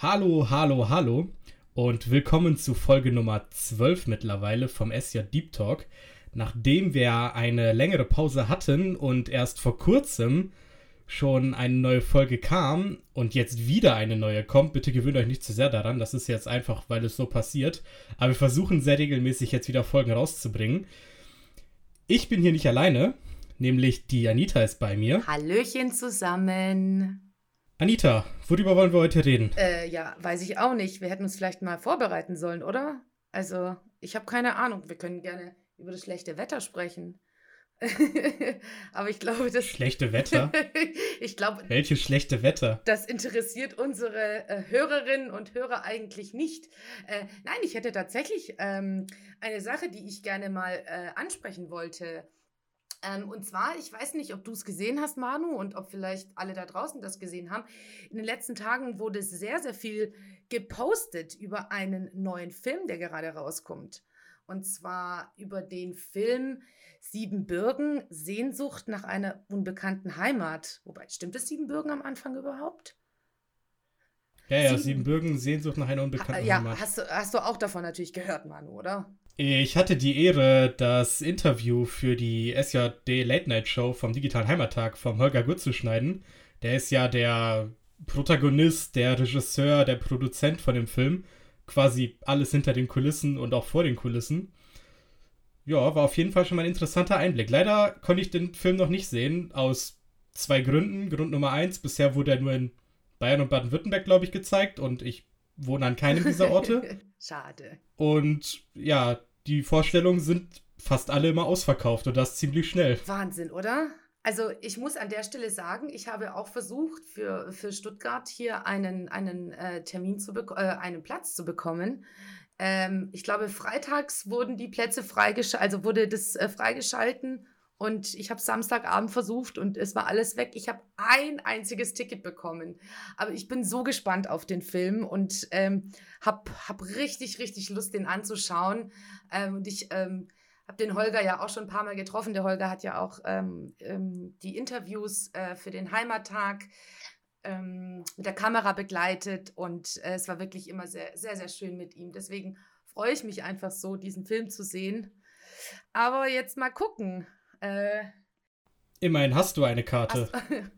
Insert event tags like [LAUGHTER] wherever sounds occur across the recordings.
Hallo, hallo, hallo und willkommen zu Folge Nummer 12 mittlerweile vom SJ Deep Talk. Nachdem wir eine längere Pause hatten und erst vor kurzem schon eine neue Folge kam und jetzt wieder eine neue kommt, bitte gewöhnt euch nicht zu sehr daran, das ist jetzt einfach, weil es so passiert. Aber wir versuchen sehr regelmäßig jetzt wieder Folgen rauszubringen. Ich bin hier nicht alleine, nämlich die Anita ist bei mir. Hallöchen zusammen. Anita, worüber wollen wir heute reden? Äh, ja, weiß ich auch nicht. Wir hätten uns vielleicht mal vorbereiten sollen, oder? Also, ich habe keine Ahnung. Wir können gerne über das schlechte Wetter sprechen. [LAUGHS] Aber ich glaube, das. Schlechte Wetter? [LAUGHS] ich glaube. Welches schlechte Wetter? Das interessiert unsere äh, Hörerinnen und Hörer eigentlich nicht. Äh, nein, ich hätte tatsächlich ähm, eine Sache, die ich gerne mal äh, ansprechen wollte. Ähm, und zwar, ich weiß nicht, ob du es gesehen hast, Manu, und ob vielleicht alle da draußen das gesehen haben. In den letzten Tagen wurde sehr, sehr viel gepostet über einen neuen Film, der gerade rauskommt. Und zwar über den Film Siebenbürgen, Sehnsucht nach einer unbekannten Heimat. Wobei, stimmt es Siebenbürgen am Anfang überhaupt? Ja, ja, Sieben Siebenbürgen, Sehnsucht nach einer unbekannten ja, Heimat. Ja, hast, hast du auch davon natürlich gehört, Manu, oder? Ich hatte die Ehre, das Interview für die SJD Late Night Show vom Digitalen Heimattag vom Holger Gut zu schneiden. Der ist ja der Protagonist, der Regisseur, der Produzent von dem Film. Quasi alles hinter den Kulissen und auch vor den Kulissen. Ja, war auf jeden Fall schon mal ein interessanter Einblick. Leider konnte ich den Film noch nicht sehen, aus zwei Gründen. Grund Nummer eins, bisher wurde er nur in Bayern und Baden-Württemberg, glaube ich, gezeigt und ich wohne an keinem dieser Orte. [LAUGHS] Schade. Und ja, die Vorstellungen sind fast alle immer ausverkauft und das ziemlich schnell. Wahnsinn, oder? Also ich muss an der Stelle sagen, ich habe auch versucht, für, für Stuttgart hier einen, einen äh, Termin zu äh, einen Platz zu bekommen. Ähm, ich glaube, freitags wurden die Plätze freigeschaltet, also wurde das äh, freigeschalten und ich habe Samstagabend versucht und es war alles weg. Ich habe ein einziges Ticket bekommen. Aber ich bin so gespannt auf den Film und ähm, habe hab richtig, richtig Lust, den anzuschauen. Ähm, und ich ähm, habe den Holger ja auch schon ein paar Mal getroffen. Der Holger hat ja auch ähm, ähm, die Interviews äh, für den Heimattag ähm, mit der Kamera begleitet. Und äh, es war wirklich immer sehr, sehr, sehr schön mit ihm. Deswegen freue ich mich einfach so, diesen Film zu sehen. Aber jetzt mal gucken äh, Immerhin hast du eine Karte. [LAUGHS]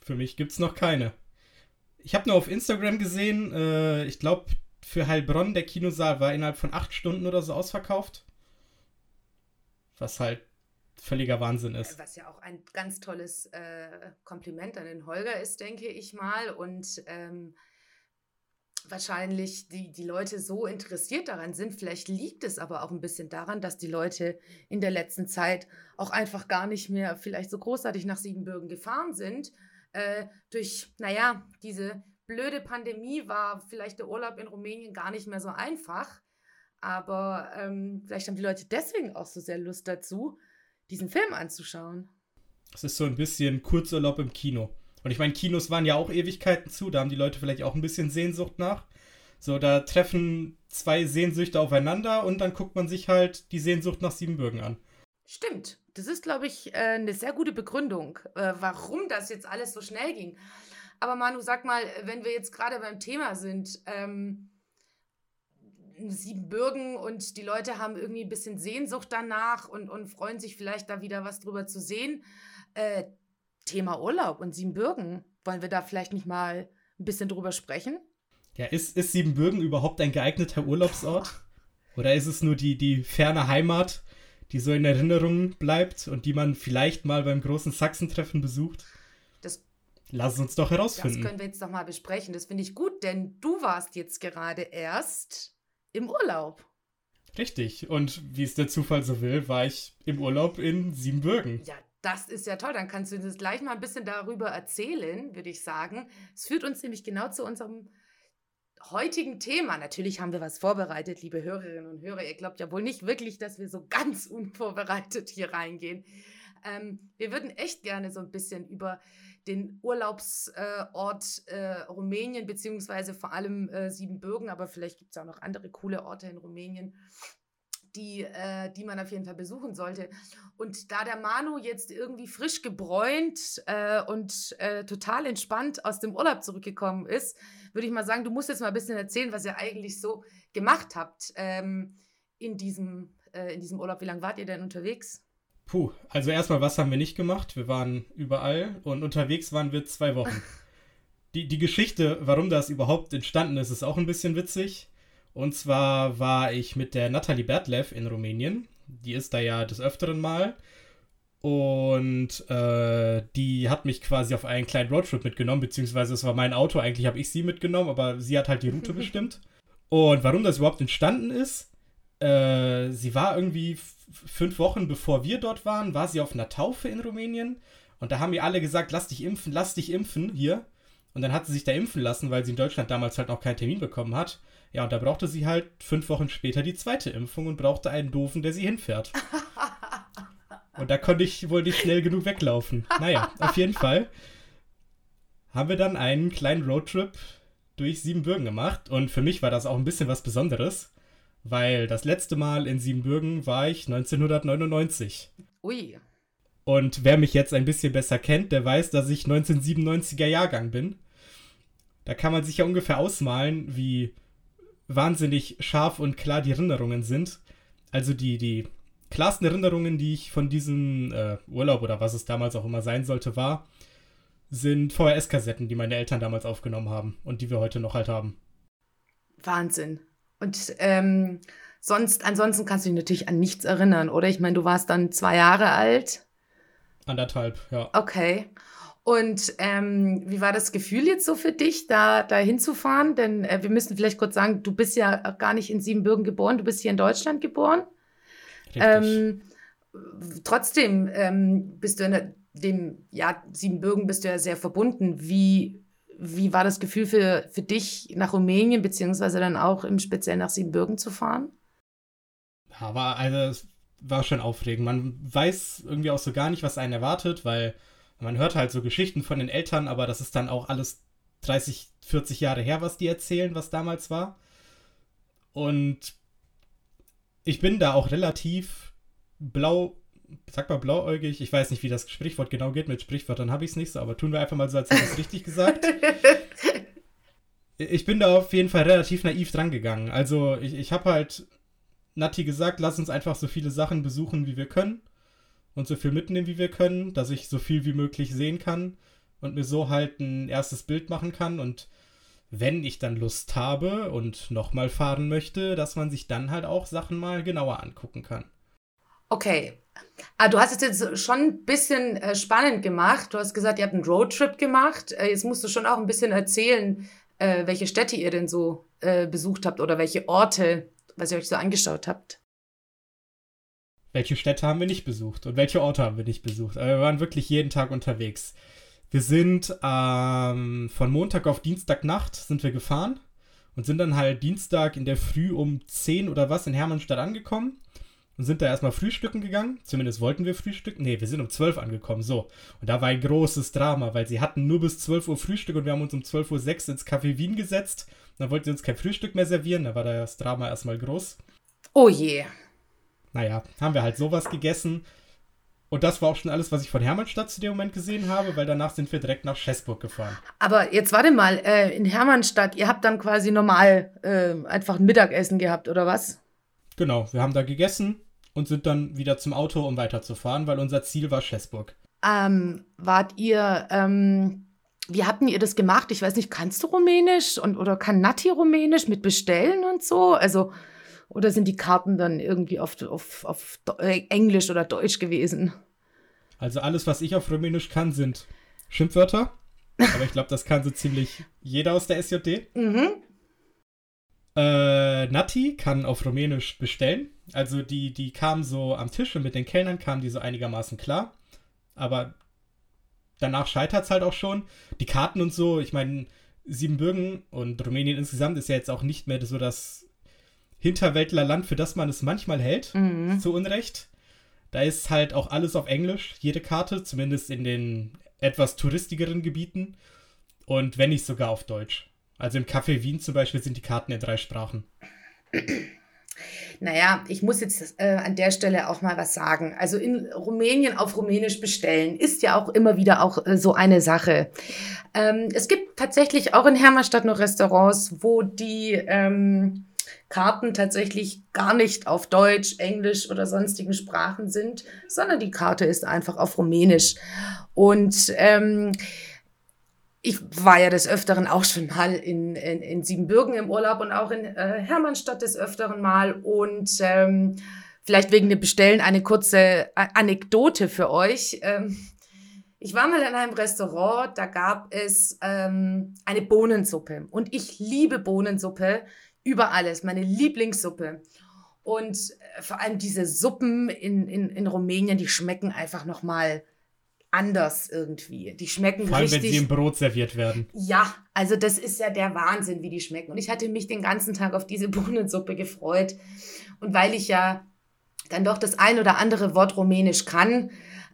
für mich gibt es noch keine. Ich habe nur auf Instagram gesehen, äh, ich glaube, für Heilbronn der Kinosaal war innerhalb von acht Stunden oder so ausverkauft. Was halt völliger Wahnsinn ist. Was ja auch ein ganz tolles äh, Kompliment an den Holger ist, denke ich mal. Und ähm, wahrscheinlich die, die Leute so interessiert daran sind. Vielleicht liegt es aber auch ein bisschen daran, dass die Leute in der letzten Zeit auch einfach gar nicht mehr vielleicht so großartig nach Siebenbürgen gefahren sind. Äh, durch, naja, diese blöde Pandemie war vielleicht der Urlaub in Rumänien gar nicht mehr so einfach. Aber ähm, vielleicht haben die Leute deswegen auch so sehr Lust dazu, diesen Film anzuschauen. Es ist so ein bisschen Kurzurlaub im Kino. Und ich meine, Kinos waren ja auch Ewigkeiten zu, da haben die Leute vielleicht auch ein bisschen Sehnsucht nach. So, da treffen zwei Sehnsüchte aufeinander und dann guckt man sich halt die Sehnsucht nach Siebenbürgen an. Stimmt. Das ist, glaube ich, äh, eine sehr gute Begründung, äh, warum das jetzt alles so schnell ging. Aber Manu, sag mal, wenn wir jetzt gerade beim Thema sind, ähm, Siebenbürgen und die Leute haben irgendwie ein bisschen Sehnsucht danach und, und freuen sich vielleicht da wieder was drüber zu sehen. Äh, Thema Urlaub und Siebenbürgen. Wollen wir da vielleicht nicht mal ein bisschen drüber sprechen? Ja, ist, ist Siebenbürgen überhaupt ein geeigneter Urlaubsort? [LAUGHS] Oder ist es nur die, die ferne Heimat, die so in Erinnerung bleibt und die man vielleicht mal beim großen Sachsentreffen besucht? Das, Lass es uns doch herausfinden. Das können wir jetzt doch mal besprechen. Das finde ich gut, denn du warst jetzt gerade erst im Urlaub. Richtig. Und wie es der Zufall so will, war ich im Urlaub in Siebenbürgen. Ja, das ist ja toll. Dann kannst du uns gleich mal ein bisschen darüber erzählen, würde ich sagen. Es führt uns nämlich genau zu unserem heutigen Thema. Natürlich haben wir was vorbereitet, liebe Hörerinnen und Hörer. Ihr glaubt ja wohl nicht wirklich, dass wir so ganz [LAUGHS] unvorbereitet hier reingehen. Ähm, wir würden echt gerne so ein bisschen über den Urlaubsort äh, äh, Rumänien, beziehungsweise vor allem äh, Siebenbürgen, aber vielleicht gibt es auch noch andere coole Orte in Rumänien, die, äh, die man auf jeden Fall besuchen sollte. Und da der Manu jetzt irgendwie frisch gebräunt äh, und äh, total entspannt aus dem Urlaub zurückgekommen ist, würde ich mal sagen, du musst jetzt mal ein bisschen erzählen, was ihr eigentlich so gemacht habt ähm, in, diesem, äh, in diesem Urlaub. Wie lange wart ihr denn unterwegs? Puh, also erstmal, was haben wir nicht gemacht? Wir waren überall und unterwegs waren wir zwei Wochen. [LAUGHS] die, die Geschichte, warum das überhaupt entstanden ist, ist auch ein bisschen witzig. Und zwar war ich mit der Nathalie Bertlev in Rumänien. Die ist da ja des Öfteren mal. Und äh, die hat mich quasi auf einen kleinen Roadtrip mitgenommen, beziehungsweise es war mein Auto, eigentlich habe ich sie mitgenommen, aber sie hat halt die Route [LAUGHS] bestimmt. Und warum das überhaupt entstanden ist, äh, sie war irgendwie fünf Wochen bevor wir dort waren, war sie auf einer Taufe in Rumänien. Und da haben ihr alle gesagt, lass dich impfen, lass dich impfen hier. Und dann hat sie sich da impfen lassen, weil sie in Deutschland damals halt noch keinen Termin bekommen hat. Ja, und da brauchte sie halt fünf Wochen später die zweite Impfung und brauchte einen Doofen, der sie hinfährt. [LAUGHS] Und da konnte ich wohl nicht schnell genug weglaufen. Naja, auf jeden Fall haben wir dann einen kleinen Roadtrip durch Siebenbürgen gemacht. Und für mich war das auch ein bisschen was Besonderes, weil das letzte Mal in Siebenbürgen war ich 1999. Ui. Und wer mich jetzt ein bisschen besser kennt, der weiß, dass ich 1997er Jahrgang bin. Da kann man sich ja ungefähr ausmalen, wie wahnsinnig scharf und klar die Erinnerungen sind. Also die, die klarsten Erinnerungen, die ich von diesem äh, Urlaub oder was es damals auch immer sein sollte, war, sind VHS-Kassetten, die meine Eltern damals aufgenommen haben und die wir heute noch halt haben. Wahnsinn. Und ähm, sonst, ansonsten kannst du dich natürlich an nichts erinnern, oder? Ich meine, du warst dann zwei Jahre alt. Anderthalb, ja. Okay. Und ähm, wie war das Gefühl jetzt so für dich, da, da hinzufahren? Denn äh, wir müssen vielleicht kurz sagen, du bist ja gar nicht in Siebenbürgen geboren, du bist hier in Deutschland geboren. Ähm, trotzdem ähm, bist du in dem ja, Siebenbürgen bist du ja sehr verbunden. Wie, wie war das Gefühl für, für dich, nach Rumänien, beziehungsweise dann auch im Speziell nach Siebenbürgen zu fahren? War, also es war schon aufregend. Man weiß irgendwie auch so gar nicht, was einen erwartet, weil man hört halt so Geschichten von den Eltern, aber das ist dann auch alles 30, 40 Jahre her, was die erzählen, was damals war. Und ich bin da auch relativ blau, sag mal blauäugig. Ich weiß nicht, wie das Sprichwort genau geht. Mit Sprichwörtern habe ich es nicht so, aber tun wir einfach mal so, als hätte ich es richtig gesagt. [LAUGHS] Ich bin da auf jeden Fall relativ naiv dran gegangen. Also ich, ich habe halt Nati gesagt, lass uns einfach so viele Sachen besuchen, wie wir können und so viel mitnehmen, wie wir können, dass ich so viel wie möglich sehen kann und mir so halt ein erstes Bild machen kann und wenn ich dann Lust habe und nochmal fahren möchte, dass man sich dann halt auch Sachen mal genauer angucken kann. Okay. Ah, du hast es jetzt schon ein bisschen äh, spannend gemacht. Du hast gesagt, ihr habt einen Roadtrip gemacht. Äh, jetzt musst du schon auch ein bisschen erzählen, äh, welche Städte ihr denn so besucht habt oder welche Orte, was ihr euch so angeschaut habt welche Städte haben wir nicht besucht und welche Orte haben wir nicht besucht. Aber wir waren wirklich jeden Tag unterwegs. Wir sind ähm, von Montag auf Dienstagnacht sind wir gefahren und sind dann halt Dienstag in der Früh um 10 oder was in Hermannstadt angekommen und sind da erstmal frühstücken gegangen. Zumindest wollten wir frühstücken. Nee, wir sind um 12 angekommen, so. Und da war ein großes Drama, weil sie hatten nur bis 12 Uhr Frühstück und wir haben uns um 12.06 Uhr ins Café Wien gesetzt. Dann wollten sie uns kein Frühstück mehr servieren, da war das Drama erstmal groß. Oh je. Naja, haben wir halt sowas gegessen. Und das war auch schon alles, was ich von Hermannstadt zu dem Moment gesehen habe, weil danach sind wir direkt nach Schäßburg gefahren. Aber jetzt warte mal, äh, in Hermannstadt, ihr habt dann quasi normal äh, einfach ein Mittagessen gehabt, oder was? Genau, wir haben da gegessen und sind dann wieder zum Auto, um weiterzufahren, weil unser Ziel war Schäßburg. Ähm, wart ihr, ähm, wie habt ihr das gemacht? Ich weiß nicht, kannst du Rumänisch und oder kann Nati Rumänisch mit Bestellen und so? Also oder sind die Karten dann irgendwie auf, auf, auf äh, Englisch oder Deutsch gewesen? Also alles, was ich auf Rumänisch kann, sind Schimpfwörter. [LAUGHS] Aber ich glaube, das kann so ziemlich jeder aus der SJD. Mhm. Äh, Nati kann auf Rumänisch bestellen. Also die, die kam so am Tisch und mit den Kellnern kamen die so einigermaßen klar. Aber danach scheitert es halt auch schon. Die Karten und so, ich meine, Siebenbürgen und Rumänien insgesamt ist ja jetzt auch nicht mehr so das Hinterwäldlerland, für das man es manchmal hält, mhm. zu Unrecht. Da ist halt auch alles auf Englisch, jede Karte, zumindest in den etwas touristigeren Gebieten. Und wenn nicht sogar auf Deutsch. Also im Café Wien zum Beispiel sind die Karten in drei Sprachen. Naja, ich muss jetzt äh, an der Stelle auch mal was sagen. Also in Rumänien auf Rumänisch bestellen ist ja auch immer wieder auch äh, so eine Sache. Ähm, es gibt tatsächlich auch in Hermannstadt noch Restaurants, wo die ähm, Karten tatsächlich gar nicht auf Deutsch, Englisch oder sonstigen Sprachen sind, sondern die Karte ist einfach auf Rumänisch. Und ähm, ich war ja des Öfteren auch schon mal in, in, in Siebenbürgen im Urlaub und auch in äh, Hermannstadt des Öfteren mal. Und ähm, vielleicht wegen dem Bestellen eine kurze Anekdote für euch. Ähm, ich war mal in einem Restaurant, da gab es ähm, eine Bohnensuppe. Und ich liebe Bohnensuppe über alles, meine Lieblingssuppe. Und äh, vor allem diese Suppen in, in, in Rumänien, die schmecken einfach nochmal anders irgendwie. Die schmecken Vor allem, richtig. wenn sie im Brot serviert werden. Ja, also das ist ja der Wahnsinn, wie die schmecken. Und ich hatte mich den ganzen Tag auf diese [LAUGHS] Bohnensuppe gefreut. Und weil ich ja dann doch das ein oder andere Wort Rumänisch kann,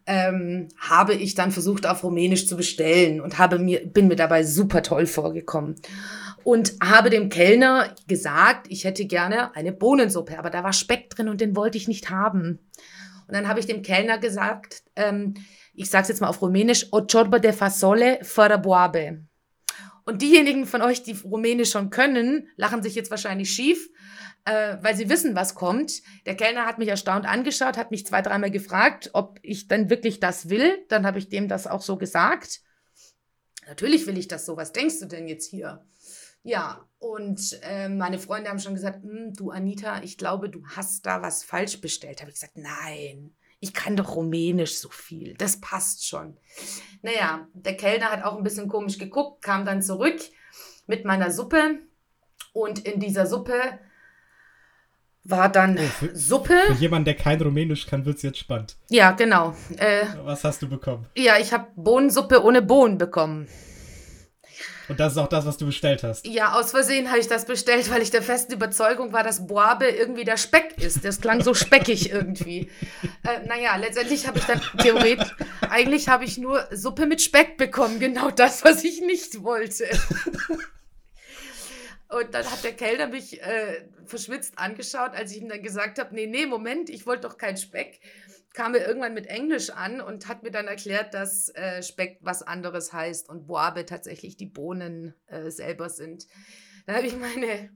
ähm, habe ich dann versucht, auf Rumänisch zu bestellen und habe mir, bin mir dabei super toll vorgekommen. Und habe dem Kellner gesagt, ich hätte gerne eine Bohnensuppe, aber da war Speck drin und den wollte ich nicht haben. Und dann habe ich dem Kellner gesagt, ähm, ich sage es jetzt mal auf Rumänisch, o ciorba de fasole fără boabe. Und diejenigen von euch, die Rumänisch schon können, lachen sich jetzt wahrscheinlich schief, äh, weil sie wissen, was kommt. Der Kellner hat mich erstaunt angeschaut, hat mich zwei, dreimal gefragt, ob ich dann wirklich das will. Dann habe ich dem das auch so gesagt. Natürlich will ich das so. Was denkst du denn jetzt hier? Ja, und äh, meine Freunde haben schon gesagt, hm, du Anita, ich glaube, du hast da was falsch bestellt. Habe ich gesagt, nein, ich kann doch Rumänisch so viel, das passt schon. Naja, der Kellner hat auch ein bisschen komisch geguckt, kam dann zurück mit meiner Suppe und in dieser Suppe war dann oh, für, Suppe. Für jemanden, der kein Rumänisch kann, wird es jetzt spannend. Ja, genau. Äh, Was hast du bekommen? Ja, ich habe Bohnensuppe ohne Bohnen bekommen. Und das ist auch das, was du bestellt hast. Ja, aus Versehen habe ich das bestellt, weil ich der festen Überzeugung war, dass Boabe irgendwie der Speck ist. Das klang so speckig irgendwie. Äh, naja, letztendlich habe ich dann theoretisch, eigentlich habe ich nur Suppe mit Speck bekommen. Genau das, was ich nicht wollte. Und dann hat der Kellner mich äh, verschwitzt angeschaut, als ich ihm dann gesagt habe, nee, nee, Moment, ich wollte doch keinen Speck kam er irgendwann mit Englisch an und hat mir dann erklärt, dass äh, Speck was anderes heißt und Boabe tatsächlich die Bohnen äh, selber sind. Dann habe ich meine,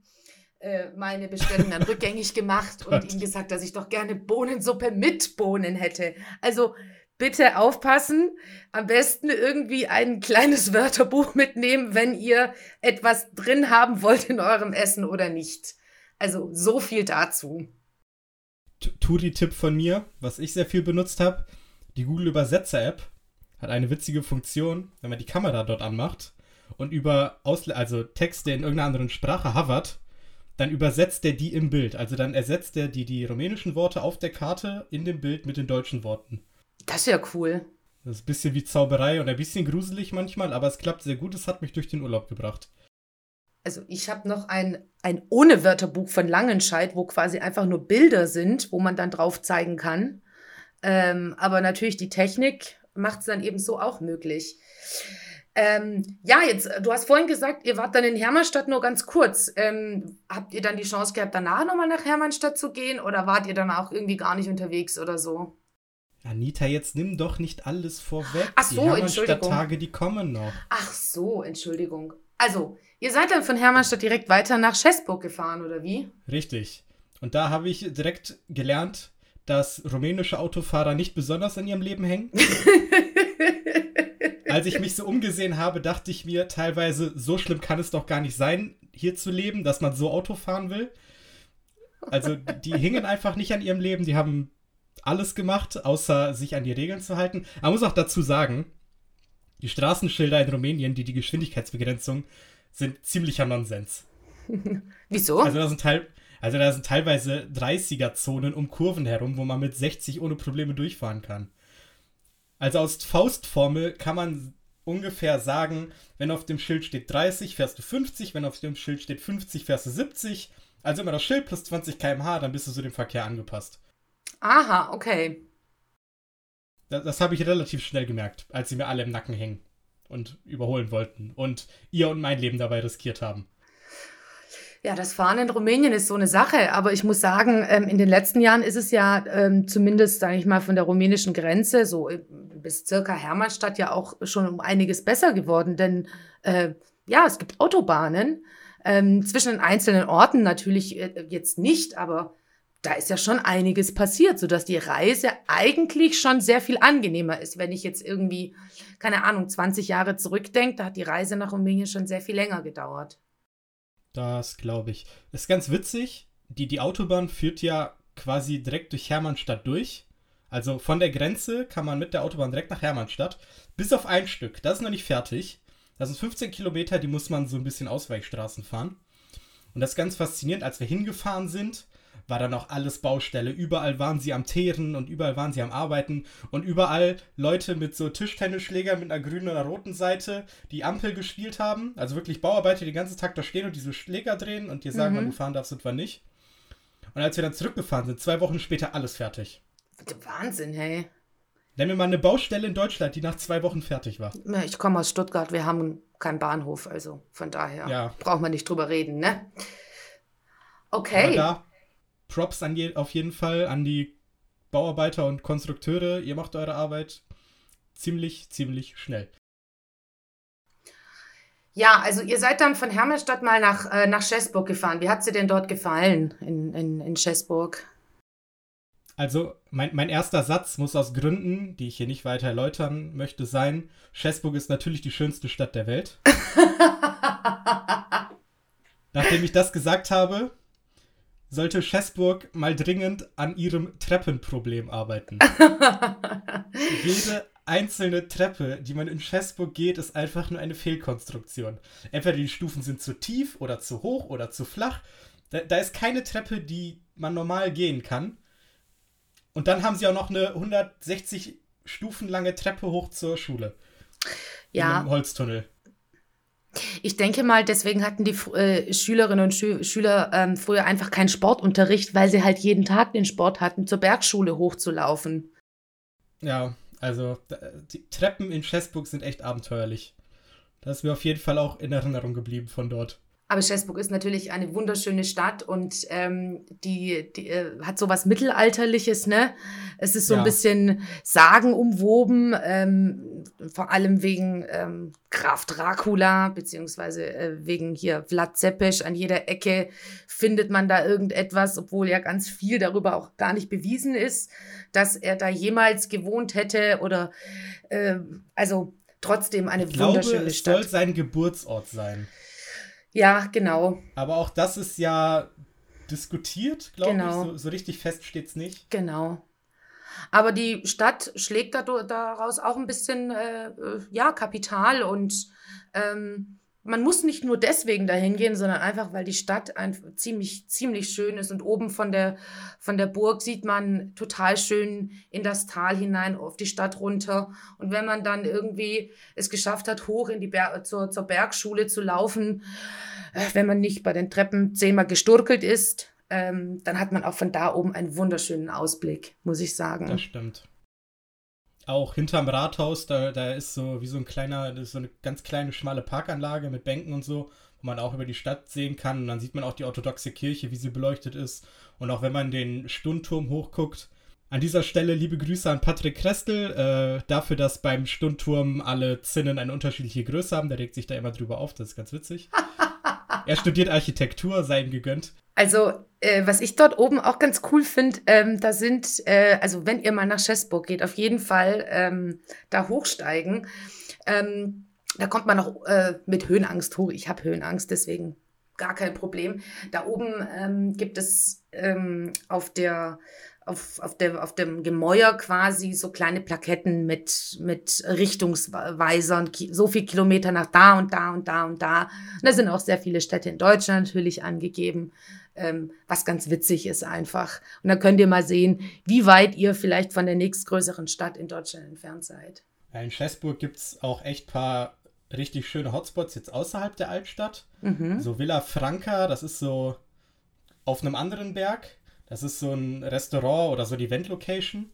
äh, meine Bestellung dann rückgängig gemacht und ihm gesagt, dass ich doch gerne Bohnensuppe mit Bohnen hätte. Also bitte aufpassen. Am besten irgendwie ein kleines Wörterbuch mitnehmen, wenn ihr etwas drin haben wollt in eurem Essen oder nicht. Also so viel dazu. Turi-Tipp von mir, was ich sehr viel benutzt habe. Die Google Übersetzer-App hat eine witzige Funktion, wenn man die Kamera dort anmacht und über Ausle also Texte in irgendeiner anderen Sprache hovert, dann übersetzt er die im Bild. Also dann ersetzt er die, die rumänischen Worte auf der Karte in dem Bild mit den deutschen Worten. Das ist ja cool. Das ist ein bisschen wie Zauberei und ein bisschen gruselig manchmal, aber es klappt sehr gut. Es hat mich durch den Urlaub gebracht also ich habe noch ein, ein ohne Wörterbuch von Langenscheid, wo quasi einfach nur Bilder sind, wo man dann drauf zeigen kann. Ähm, aber natürlich die Technik macht es dann eben so auch möglich. Ähm, ja, jetzt, du hast vorhin gesagt, ihr wart dann in Hermannstadt nur ganz kurz. Ähm, habt ihr dann die Chance gehabt, danach nochmal nach Hermannstadt zu gehen oder wart ihr dann auch irgendwie gar nicht unterwegs oder so? Anita, jetzt nimm doch nicht alles vorweg. Ach so, die Entschuldigung. Tage, die kommen noch. Ach so, Entschuldigung. Also, Ihr seid dann von Hermannstadt direkt weiter nach Schäßburg gefahren, oder wie? Richtig. Und da habe ich direkt gelernt, dass rumänische Autofahrer nicht besonders in ihrem Leben hängen. [LAUGHS] Als ich mich so umgesehen habe, dachte ich mir teilweise, so schlimm kann es doch gar nicht sein, hier zu leben, dass man so Auto fahren will. Also die hingen einfach nicht an ihrem Leben, die haben alles gemacht, außer sich an die Regeln zu halten. Man muss auch dazu sagen, die Straßenschilder in Rumänien, die die Geschwindigkeitsbegrenzung sind ziemlicher Nonsens. [LAUGHS] Wieso? Also da sind Teil, also da sind teilweise 30er-Zonen um Kurven herum, wo man mit 60 ohne Probleme durchfahren kann. Also aus Faustformel kann man ungefähr sagen, wenn auf dem Schild steht 30, fährst du 50, wenn auf dem Schild steht 50, fährst du 70. Also immer das Schild plus 20 km/h, dann bist du so dem Verkehr angepasst. Aha, okay. Das, das habe ich relativ schnell gemerkt, als sie mir alle im Nacken hängen und überholen wollten und ihr und mein Leben dabei riskiert haben. Ja, das Fahren in Rumänien ist so eine Sache, aber ich muss sagen, ähm, in den letzten Jahren ist es ja ähm, zumindest, sage ich mal, von der rumänischen Grenze so äh, bis circa Hermannstadt ja auch schon um einiges besser geworden, denn äh, ja, es gibt Autobahnen ähm, zwischen den einzelnen Orten natürlich äh, jetzt nicht, aber da ist ja schon einiges passiert, sodass die Reise eigentlich schon sehr viel angenehmer ist. Wenn ich jetzt irgendwie, keine Ahnung, 20 Jahre zurückdenke, da hat die Reise nach Rumänien schon sehr viel länger gedauert. Das glaube ich. ist ganz witzig. Die, die Autobahn führt ja quasi direkt durch Hermannstadt durch. Also von der Grenze kann man mit der Autobahn direkt nach Hermannstadt. Bis auf ein Stück. Das ist noch nicht fertig. Das sind 15 Kilometer, die muss man so ein bisschen Ausweichstraßen fahren. Und das ist ganz faszinierend. Als wir hingefahren sind, war dann auch alles Baustelle. Überall waren sie am Teeren und überall waren sie am Arbeiten und überall Leute mit so Tischtennisschlägern mit einer grünen oder roten Seite, die Ampel gespielt haben. Also wirklich Bauarbeiter, die den ganzen Tag da stehen und diese Schläger drehen und dir sagen, mhm. wann du fahren darfst und wann nicht. Und als wir dann zurückgefahren sind, zwei Wochen später alles fertig. Wahnsinn, hey. Nenn mir mal eine Baustelle in Deutschland, die nach zwei Wochen fertig war. Ich komme aus Stuttgart, wir haben keinen Bahnhof, also von daher ja. braucht man nicht drüber reden, ne? Okay. Aber da Props an je, auf jeden Fall an die Bauarbeiter und Konstrukteure. Ihr macht eure Arbeit ziemlich, ziemlich schnell. Ja, also ihr seid dann von Hermannstadt mal nach, äh, nach Schäßburg gefahren. Wie hat es dir denn dort gefallen in, in, in Schäßburg? Also mein, mein erster Satz muss aus Gründen, die ich hier nicht weiter erläutern möchte, sein, Schäßburg ist natürlich die schönste Stadt der Welt. [LAUGHS] Nachdem ich das gesagt habe, sollte Schäßburg mal dringend an ihrem Treppenproblem arbeiten. [LAUGHS] Jede einzelne Treppe, die man in Schäßburg geht, ist einfach nur eine Fehlkonstruktion. Entweder die Stufen sind zu tief oder zu hoch oder zu flach. Da, da ist keine Treppe, die man normal gehen kann. Und dann haben sie auch noch eine 160 Stufen lange Treppe hoch zur Schule. Ja. Im Holztunnel. Ich denke mal, deswegen hatten die äh, Schülerinnen und Schü Schüler ähm, früher einfach keinen Sportunterricht, weil sie halt jeden Tag den Sport hatten, zur Bergschule hochzulaufen. Ja, also die Treppen in Chessburg sind echt abenteuerlich. Das ist mir auf jeden Fall auch in Erinnerung geblieben von dort. Aber Schäßburg ist natürlich eine wunderschöne Stadt und ähm, die, die äh, hat so was Mittelalterliches, ne? Es ist so ja. ein bisschen sagenumwoben, ähm, vor allem wegen ähm, Graf Dracula, beziehungsweise äh, wegen hier Vlad Zepes. An jeder Ecke findet man da irgendetwas, obwohl ja ganz viel darüber auch gar nicht bewiesen ist, dass er da jemals gewohnt hätte oder äh, also trotzdem eine ich wunderschöne glaube, es Stadt. soll sein Geburtsort sein. Ja, genau. Aber auch das ist ja diskutiert, glaube genau. ich. So, so richtig fest steht es nicht. Genau. Aber die Stadt schlägt daraus auch ein bisschen äh, äh, ja, Kapital und ähm, man muss nicht nur deswegen dahin gehen, sondern einfach, weil die Stadt einfach ziemlich, ziemlich schön ist. Und oben von der, von der Burg sieht man total schön in das Tal hinein, auf die Stadt runter. Und wenn man dann irgendwie es geschafft hat, hoch in die Ber zur, zur Bergschule zu laufen, äh, wenn man nicht bei den Treppen zehnmal gesturkelt ist, ähm, dann hat man auch von da oben einen wunderschönen Ausblick, muss ich sagen. Das stimmt auch hinterm Rathaus, da, da ist so wie so ein kleiner, so eine ganz kleine schmale Parkanlage mit Bänken und so, wo man auch über die Stadt sehen kann. Und dann sieht man auch die orthodoxe Kirche, wie sie beleuchtet ist. Und auch wenn man den Stundturm hochguckt. An dieser Stelle liebe Grüße an Patrick Krestel, äh, dafür, dass beim Stundturm alle Zinnen eine unterschiedliche Größe haben. Der regt sich da immer drüber auf, das ist ganz witzig. Er studiert Architektur, sei ihm gegönnt. Also, äh, was ich dort oben auch ganz cool finde, ähm, da sind, äh, also wenn ihr mal nach Schäßburg geht, auf jeden Fall ähm, da hochsteigen. Ähm, da kommt man noch äh, mit Höhenangst hoch. Ich habe Höhenangst, deswegen gar kein Problem. Da oben ähm, gibt es ähm, auf der auf, auf, der, auf dem Gemäuer quasi so kleine Plaketten mit, mit Richtungsweisern, so viel Kilometer nach da und da und da und da. Und da sind auch sehr viele Städte in Deutschland natürlich angegeben ähm, was ganz witzig ist einfach. Und dann könnt ihr mal sehen, wie weit ihr vielleicht von der nächstgrößeren Stadt in Deutschland entfernt seid. In Schäßburg gibt es auch echt ein paar richtig schöne Hotspots jetzt außerhalb der Altstadt. Mhm. So Villa Franca, das ist so auf einem anderen Berg. Das ist so ein Restaurant oder so die Event-Location.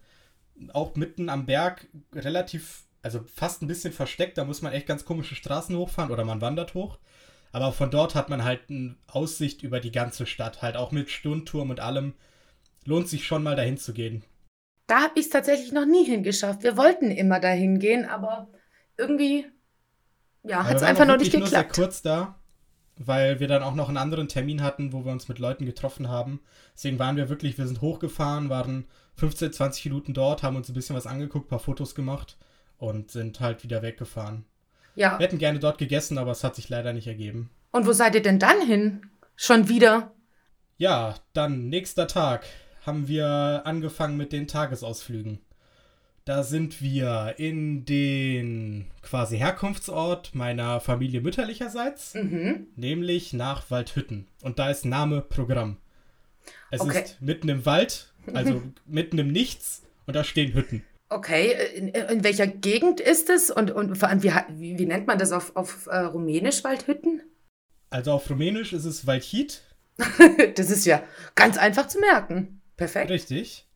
Auch mitten am Berg, relativ, also fast ein bisschen versteckt. Da muss man echt ganz komische Straßen hochfahren oder man wandert hoch. Aber von dort hat man halt eine Aussicht über die ganze Stadt, halt auch mit Stundturm und allem. Lohnt sich schon mal dahin zu gehen. Da habe ich es tatsächlich noch nie hingeschafft. Wir wollten immer dahin gehen, aber irgendwie ja, hat es einfach noch nicht geklappt. Nur sehr kurz da, weil wir dann auch noch einen anderen Termin hatten, wo wir uns mit Leuten getroffen haben. Deswegen waren wir wirklich, wir sind hochgefahren, waren 15, 20 Minuten dort, haben uns ein bisschen was angeguckt, paar Fotos gemacht und sind halt wieder weggefahren. Ja. Wir hätten gerne dort gegessen, aber es hat sich leider nicht ergeben. Und wo seid ihr denn dann hin? Schon wieder? Ja, dann nächster Tag haben wir angefangen mit den Tagesausflügen. Da sind wir in den quasi Herkunftsort meiner Familie mütterlicherseits, mhm. nämlich nach Waldhütten. Und da ist Name Programm. Es okay. ist mitten im Wald, also [LAUGHS] mitten im Nichts, und da stehen Hütten. Okay, in, in welcher Gegend ist es und, und vor allem, wie, wie, wie nennt man das auf, auf äh, Rumänisch, Waldhütten? Also auf Rumänisch ist es Waldhit. [LAUGHS] das ist ja ganz einfach zu merken. Perfekt. Richtig.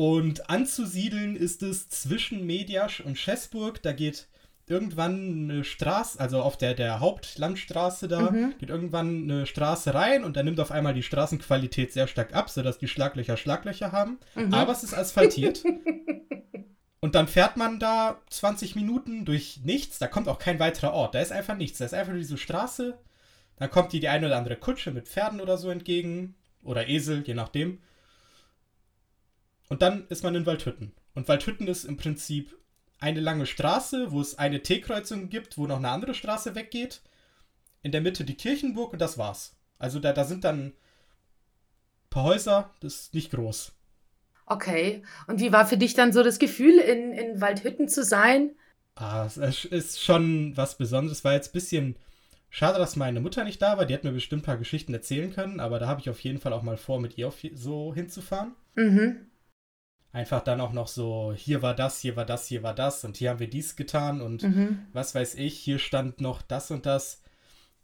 Und anzusiedeln ist es zwischen Mediasch und Schäßburg. Da geht irgendwann eine Straße, also auf der, der Hauptlandstraße da, mhm. geht irgendwann eine Straße rein und dann nimmt auf einmal die Straßenqualität sehr stark ab, sodass die Schlaglöcher Schlaglöcher haben. Mhm. Aber es ist asphaltiert. [LAUGHS] und dann fährt man da 20 Minuten durch nichts. Da kommt auch kein weiterer Ort. Da ist einfach nichts. Da ist einfach nur diese Straße. Dann kommt dir die eine oder andere Kutsche mit Pferden oder so entgegen. Oder Esel, je nachdem. Und dann ist man in Waldhütten. Und Waldhütten ist im Prinzip eine lange Straße, wo es eine T-Kreuzung gibt, wo noch eine andere Straße weggeht. In der Mitte die Kirchenburg und das war's. Also da, da sind dann ein paar Häuser, das ist nicht groß. Okay. Und wie war für dich dann so das Gefühl, in, in Waldhütten zu sein? Ah, es ist schon was Besonderes. War jetzt ein bisschen schade, dass meine Mutter nicht da war. Die hätte mir bestimmt ein paar Geschichten erzählen können, aber da habe ich auf jeden Fall auch mal vor, mit ihr so hinzufahren. Mhm einfach dann auch noch so, hier war das, hier war das, hier war das und hier haben wir dies getan und mhm. was weiß ich, hier stand noch das und das.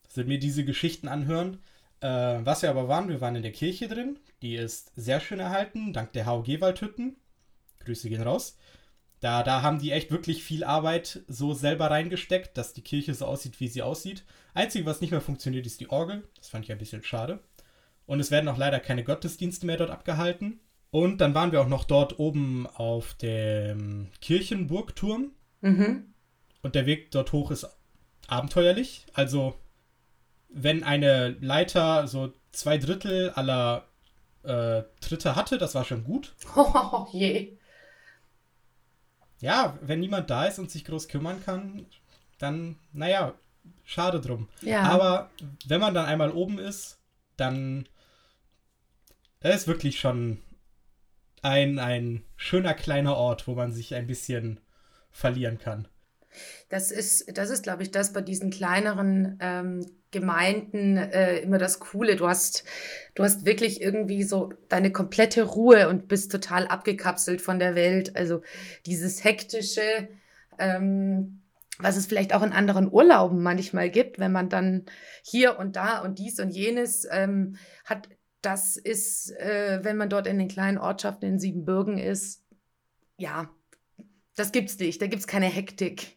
Sind mir diese Geschichten anhören. Äh, was wir aber waren, wir waren in der Kirche drin. Die ist sehr schön erhalten, dank der HOG Waldhütten. Grüße gehen raus. Da, da haben die echt wirklich viel Arbeit so selber reingesteckt, dass die Kirche so aussieht, wie sie aussieht. Einzige, was nicht mehr funktioniert, ist die Orgel. Das fand ich ein bisschen schade. Und es werden auch leider keine Gottesdienste mehr dort abgehalten. Und dann waren wir auch noch dort oben auf dem Kirchenburgturm. Mhm. Und der Weg dort hoch ist abenteuerlich. Also, wenn eine Leiter so zwei Drittel aller äh, Tritte hatte, das war schon gut. [LAUGHS] Oh je. Ja, wenn niemand da ist und sich groß kümmern kann, dann, naja, schade drum. Ja. Aber wenn man dann einmal oben ist, dann ist wirklich schon ein, ein schöner kleiner Ort, wo man sich ein bisschen verlieren kann. Das ist, das ist, glaube ich, das bei diesen kleineren ähm, Gemeinden äh, immer das Coole. Du hast, du hast wirklich irgendwie so deine komplette Ruhe und bist total abgekapselt von der Welt. Also dieses hektische, ähm, was es vielleicht auch in anderen Urlauben manchmal gibt, wenn man dann hier und da und dies und jenes ähm, hat, das ist, äh, wenn man dort in den kleinen Ortschaften in Siebenbürgen ist, ja, das gibt's nicht. Da gibt es keine Hektik.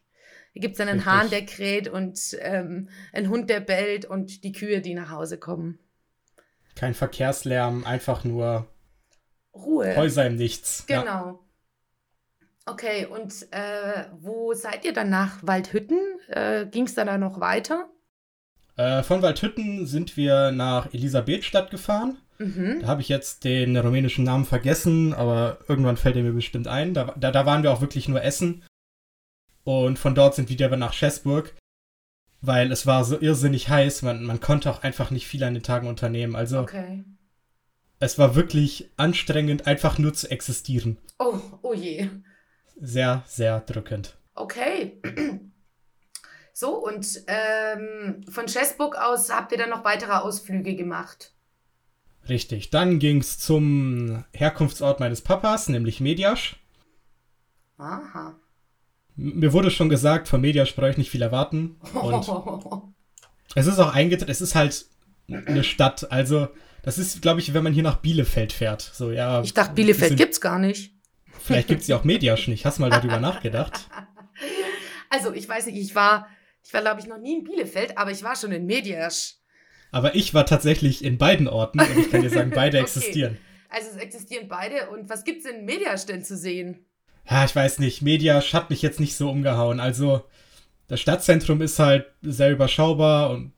Da gibt es einen Richtig. Hahn, der kräht und ähm, einen Hund, der bellt und die Kühe, die nach Hause kommen. Kein Verkehrslärm, einfach nur Ruhe. Häuser im Nichts. Genau. Ja. Okay, und äh, wo seid ihr dann nach Waldhütten? Äh, Ging es da noch weiter? Äh, von Waldhütten sind wir nach Elisabethstadt gefahren. Mhm. Da habe ich jetzt den rumänischen Namen vergessen, aber irgendwann fällt er mir bestimmt ein. Da, da, da, waren wir auch wirklich nur essen. Und von dort sind wir wieder nach Schäßburg, weil es war so irrsinnig heiß. Man, man konnte auch einfach nicht viel an den Tagen unternehmen. Also okay. es war wirklich anstrengend, einfach nur zu existieren. Oh, oh je. Sehr, sehr drückend. Okay. So, und ähm, von Chessbook aus habt ihr dann noch weitere Ausflüge gemacht. Richtig. Dann ging es zum Herkunftsort meines Papas, nämlich Mediasch. Aha. Mir wurde schon gesagt, von Mediasch brauche ich nicht viel erwarten. Und [LAUGHS] es ist auch eingetreten, es ist halt eine Stadt. Also, das ist, glaube ich, wenn man hier nach Bielefeld fährt. So, ja, ich dachte, Bielefeld gibt es gar nicht. Vielleicht gibt es ja auch Mediasch nicht. Hast du mal darüber nachgedacht? [LAUGHS] Also, ich weiß nicht, ich war Ich war, glaube ich, noch nie in Bielefeld, aber ich war schon in Mediasch. Aber ich war tatsächlich in beiden Orten und ich kann dir sagen, [LAUGHS] beide okay. existieren. Also es existieren beide. Und was gibt es in Mediasch denn zu sehen? Ja, ich weiß nicht. Mediasch hat mich jetzt nicht so umgehauen. Also das Stadtzentrum ist halt sehr überschaubar und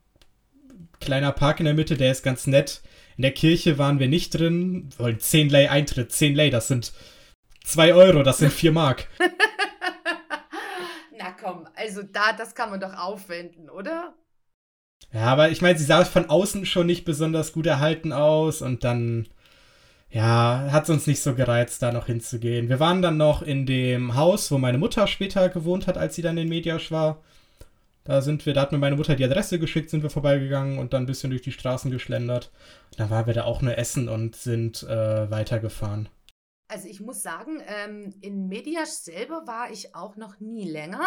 kleiner Park in der Mitte, der ist ganz nett. In der Kirche waren wir nicht drin. Wir wollen 10 Lei Eintritt. 10 Lei, das sind 2 Euro, das sind 4 Mark. [LAUGHS] Komm, also da, das kann man doch aufwenden, oder? Ja, aber ich meine, sie sah von außen schon nicht besonders gut erhalten aus und dann, ja, hat es uns nicht so gereizt, da noch hinzugehen. Wir waren dann noch in dem Haus, wo meine Mutter später gewohnt hat, als sie dann in Mediasch war. Da sind wir, da hat mir meine Mutter die Adresse geschickt, sind wir vorbeigegangen und dann ein bisschen durch die Straßen geschlendert. Da waren wir da auch nur essen und sind äh, weitergefahren. Also ich muss sagen, ähm, in Mediasch selber war ich auch noch nie länger.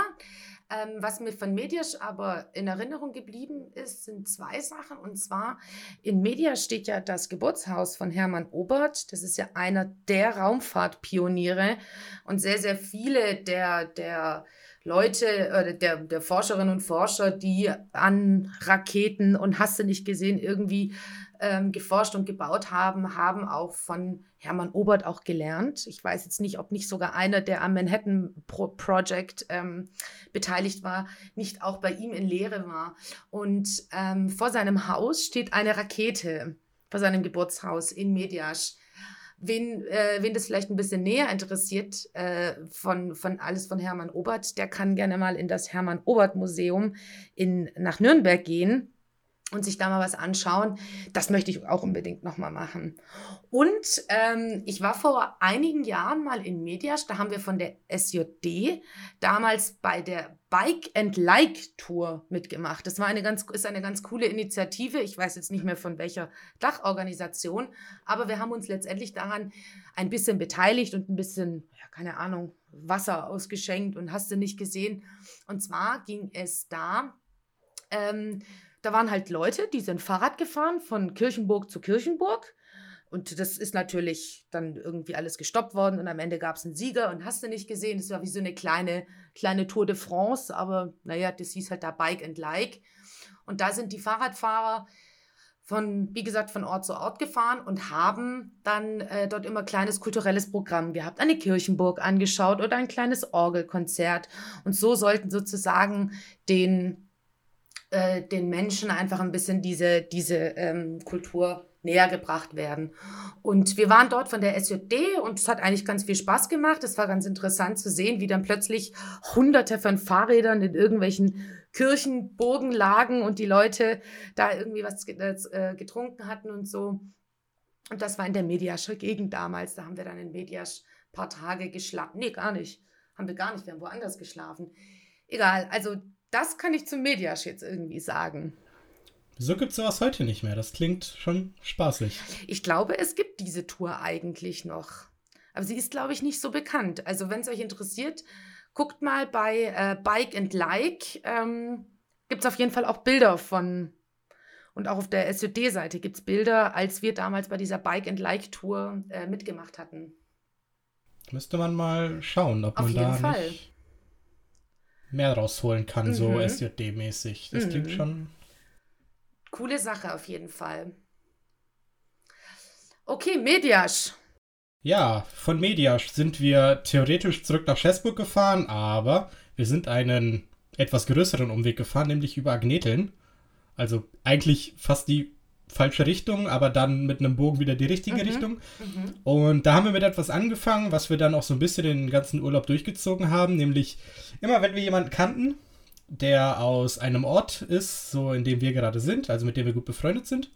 Ähm, was mir von Mediasch aber in Erinnerung geblieben ist, sind zwei Sachen. Und zwar in Mediasch steht ja das Geburtshaus von Hermann Obert. Das ist ja einer der Raumfahrtpioniere. Und sehr, sehr viele der, der Leute, äh, der, der Forscherinnen und Forscher, die an Raketen und hast du nicht gesehen, irgendwie ähm, geforscht und gebaut haben, haben auch von Hermann Obert auch gelernt. Ich weiß jetzt nicht, ob nicht sogar einer, der am Manhattan Pro Project ähm, beteiligt war, nicht auch bei ihm in Lehre war. Und ähm, vor seinem Haus steht eine Rakete, vor seinem Geburtshaus in Mediasch. Wen, äh, wen das vielleicht ein bisschen näher interessiert, äh, von, von alles von Hermann Obert, der kann gerne mal in das Hermann Obert Museum in, nach Nürnberg gehen und sich da mal was anschauen. Das möchte ich auch unbedingt nochmal machen. Und ähm, ich war vor einigen Jahren mal in Mediasch, da haben wir von der SJD damals bei der Bike and Like Tour mitgemacht. Das war eine ganz, ist eine ganz coole Initiative. Ich weiß jetzt nicht mehr von welcher Dachorganisation, aber wir haben uns letztendlich daran ein bisschen beteiligt und ein bisschen, ja, keine Ahnung, Wasser ausgeschenkt und hast du nicht gesehen. Und zwar ging es da ähm, da waren halt Leute, die sind Fahrrad gefahren von Kirchenburg zu Kirchenburg. Und das ist natürlich dann irgendwie alles gestoppt worden und am Ende gab es einen Sieger und hast du nicht gesehen, das war wie so eine kleine, kleine Tour de France, aber naja, das hieß halt da Bike and Like. Und da sind die Fahrradfahrer von, wie gesagt, von Ort zu Ort gefahren und haben dann äh, dort immer kleines kulturelles Programm gehabt, eine Kirchenburg angeschaut oder ein kleines Orgelkonzert. Und so sollten sozusagen den äh, den Menschen einfach ein bisschen diese, diese ähm, Kultur näher gebracht werden. Und wir waren dort von der SJD und es hat eigentlich ganz viel Spaß gemacht. Es war ganz interessant zu sehen, wie dann plötzlich hunderte von Fahrrädern in irgendwelchen Kirchenburgen lagen und die Leute da irgendwie was äh, getrunken hatten und so. Und das war in der Mediascher Gegend damals. Da haben wir dann in Mediasch ein paar Tage geschlafen. Nee, gar nicht. Haben wir gar nicht. Wir haben woanders geschlafen. Egal. Also das kann ich zum Mediasch jetzt irgendwie sagen. Wieso gibt es sowas heute nicht mehr? Das klingt schon spaßig. Ich glaube, es gibt diese Tour eigentlich noch. Aber sie ist, glaube ich, nicht so bekannt. Also, wenn es euch interessiert, guckt mal bei äh, Bike and Like. Ähm, gibt es auf jeden Fall auch Bilder von. Und auch auf der SJD-Seite gibt es Bilder, als wir damals bei dieser Bike and Like Tour äh, mitgemacht hatten. Müsste man mal schauen, ob auf man da Fall. nicht mehr rausholen kann, mhm. so SJD-mäßig. Das mhm. klingt schon. Coole Sache auf jeden Fall. Okay, Mediasch. Ja, von Mediasch sind wir theoretisch zurück nach Schäßburg gefahren, aber wir sind einen etwas größeren Umweg gefahren, nämlich über Agneteln. Also eigentlich fast die falsche Richtung, aber dann mit einem Bogen wieder die richtige mhm. Richtung. Mhm. Und da haben wir mit etwas angefangen, was wir dann auch so ein bisschen den ganzen Urlaub durchgezogen haben, nämlich immer wenn wir jemanden kannten, der aus einem Ort ist, so in dem wir gerade sind, also mit dem wir gut befreundet sind,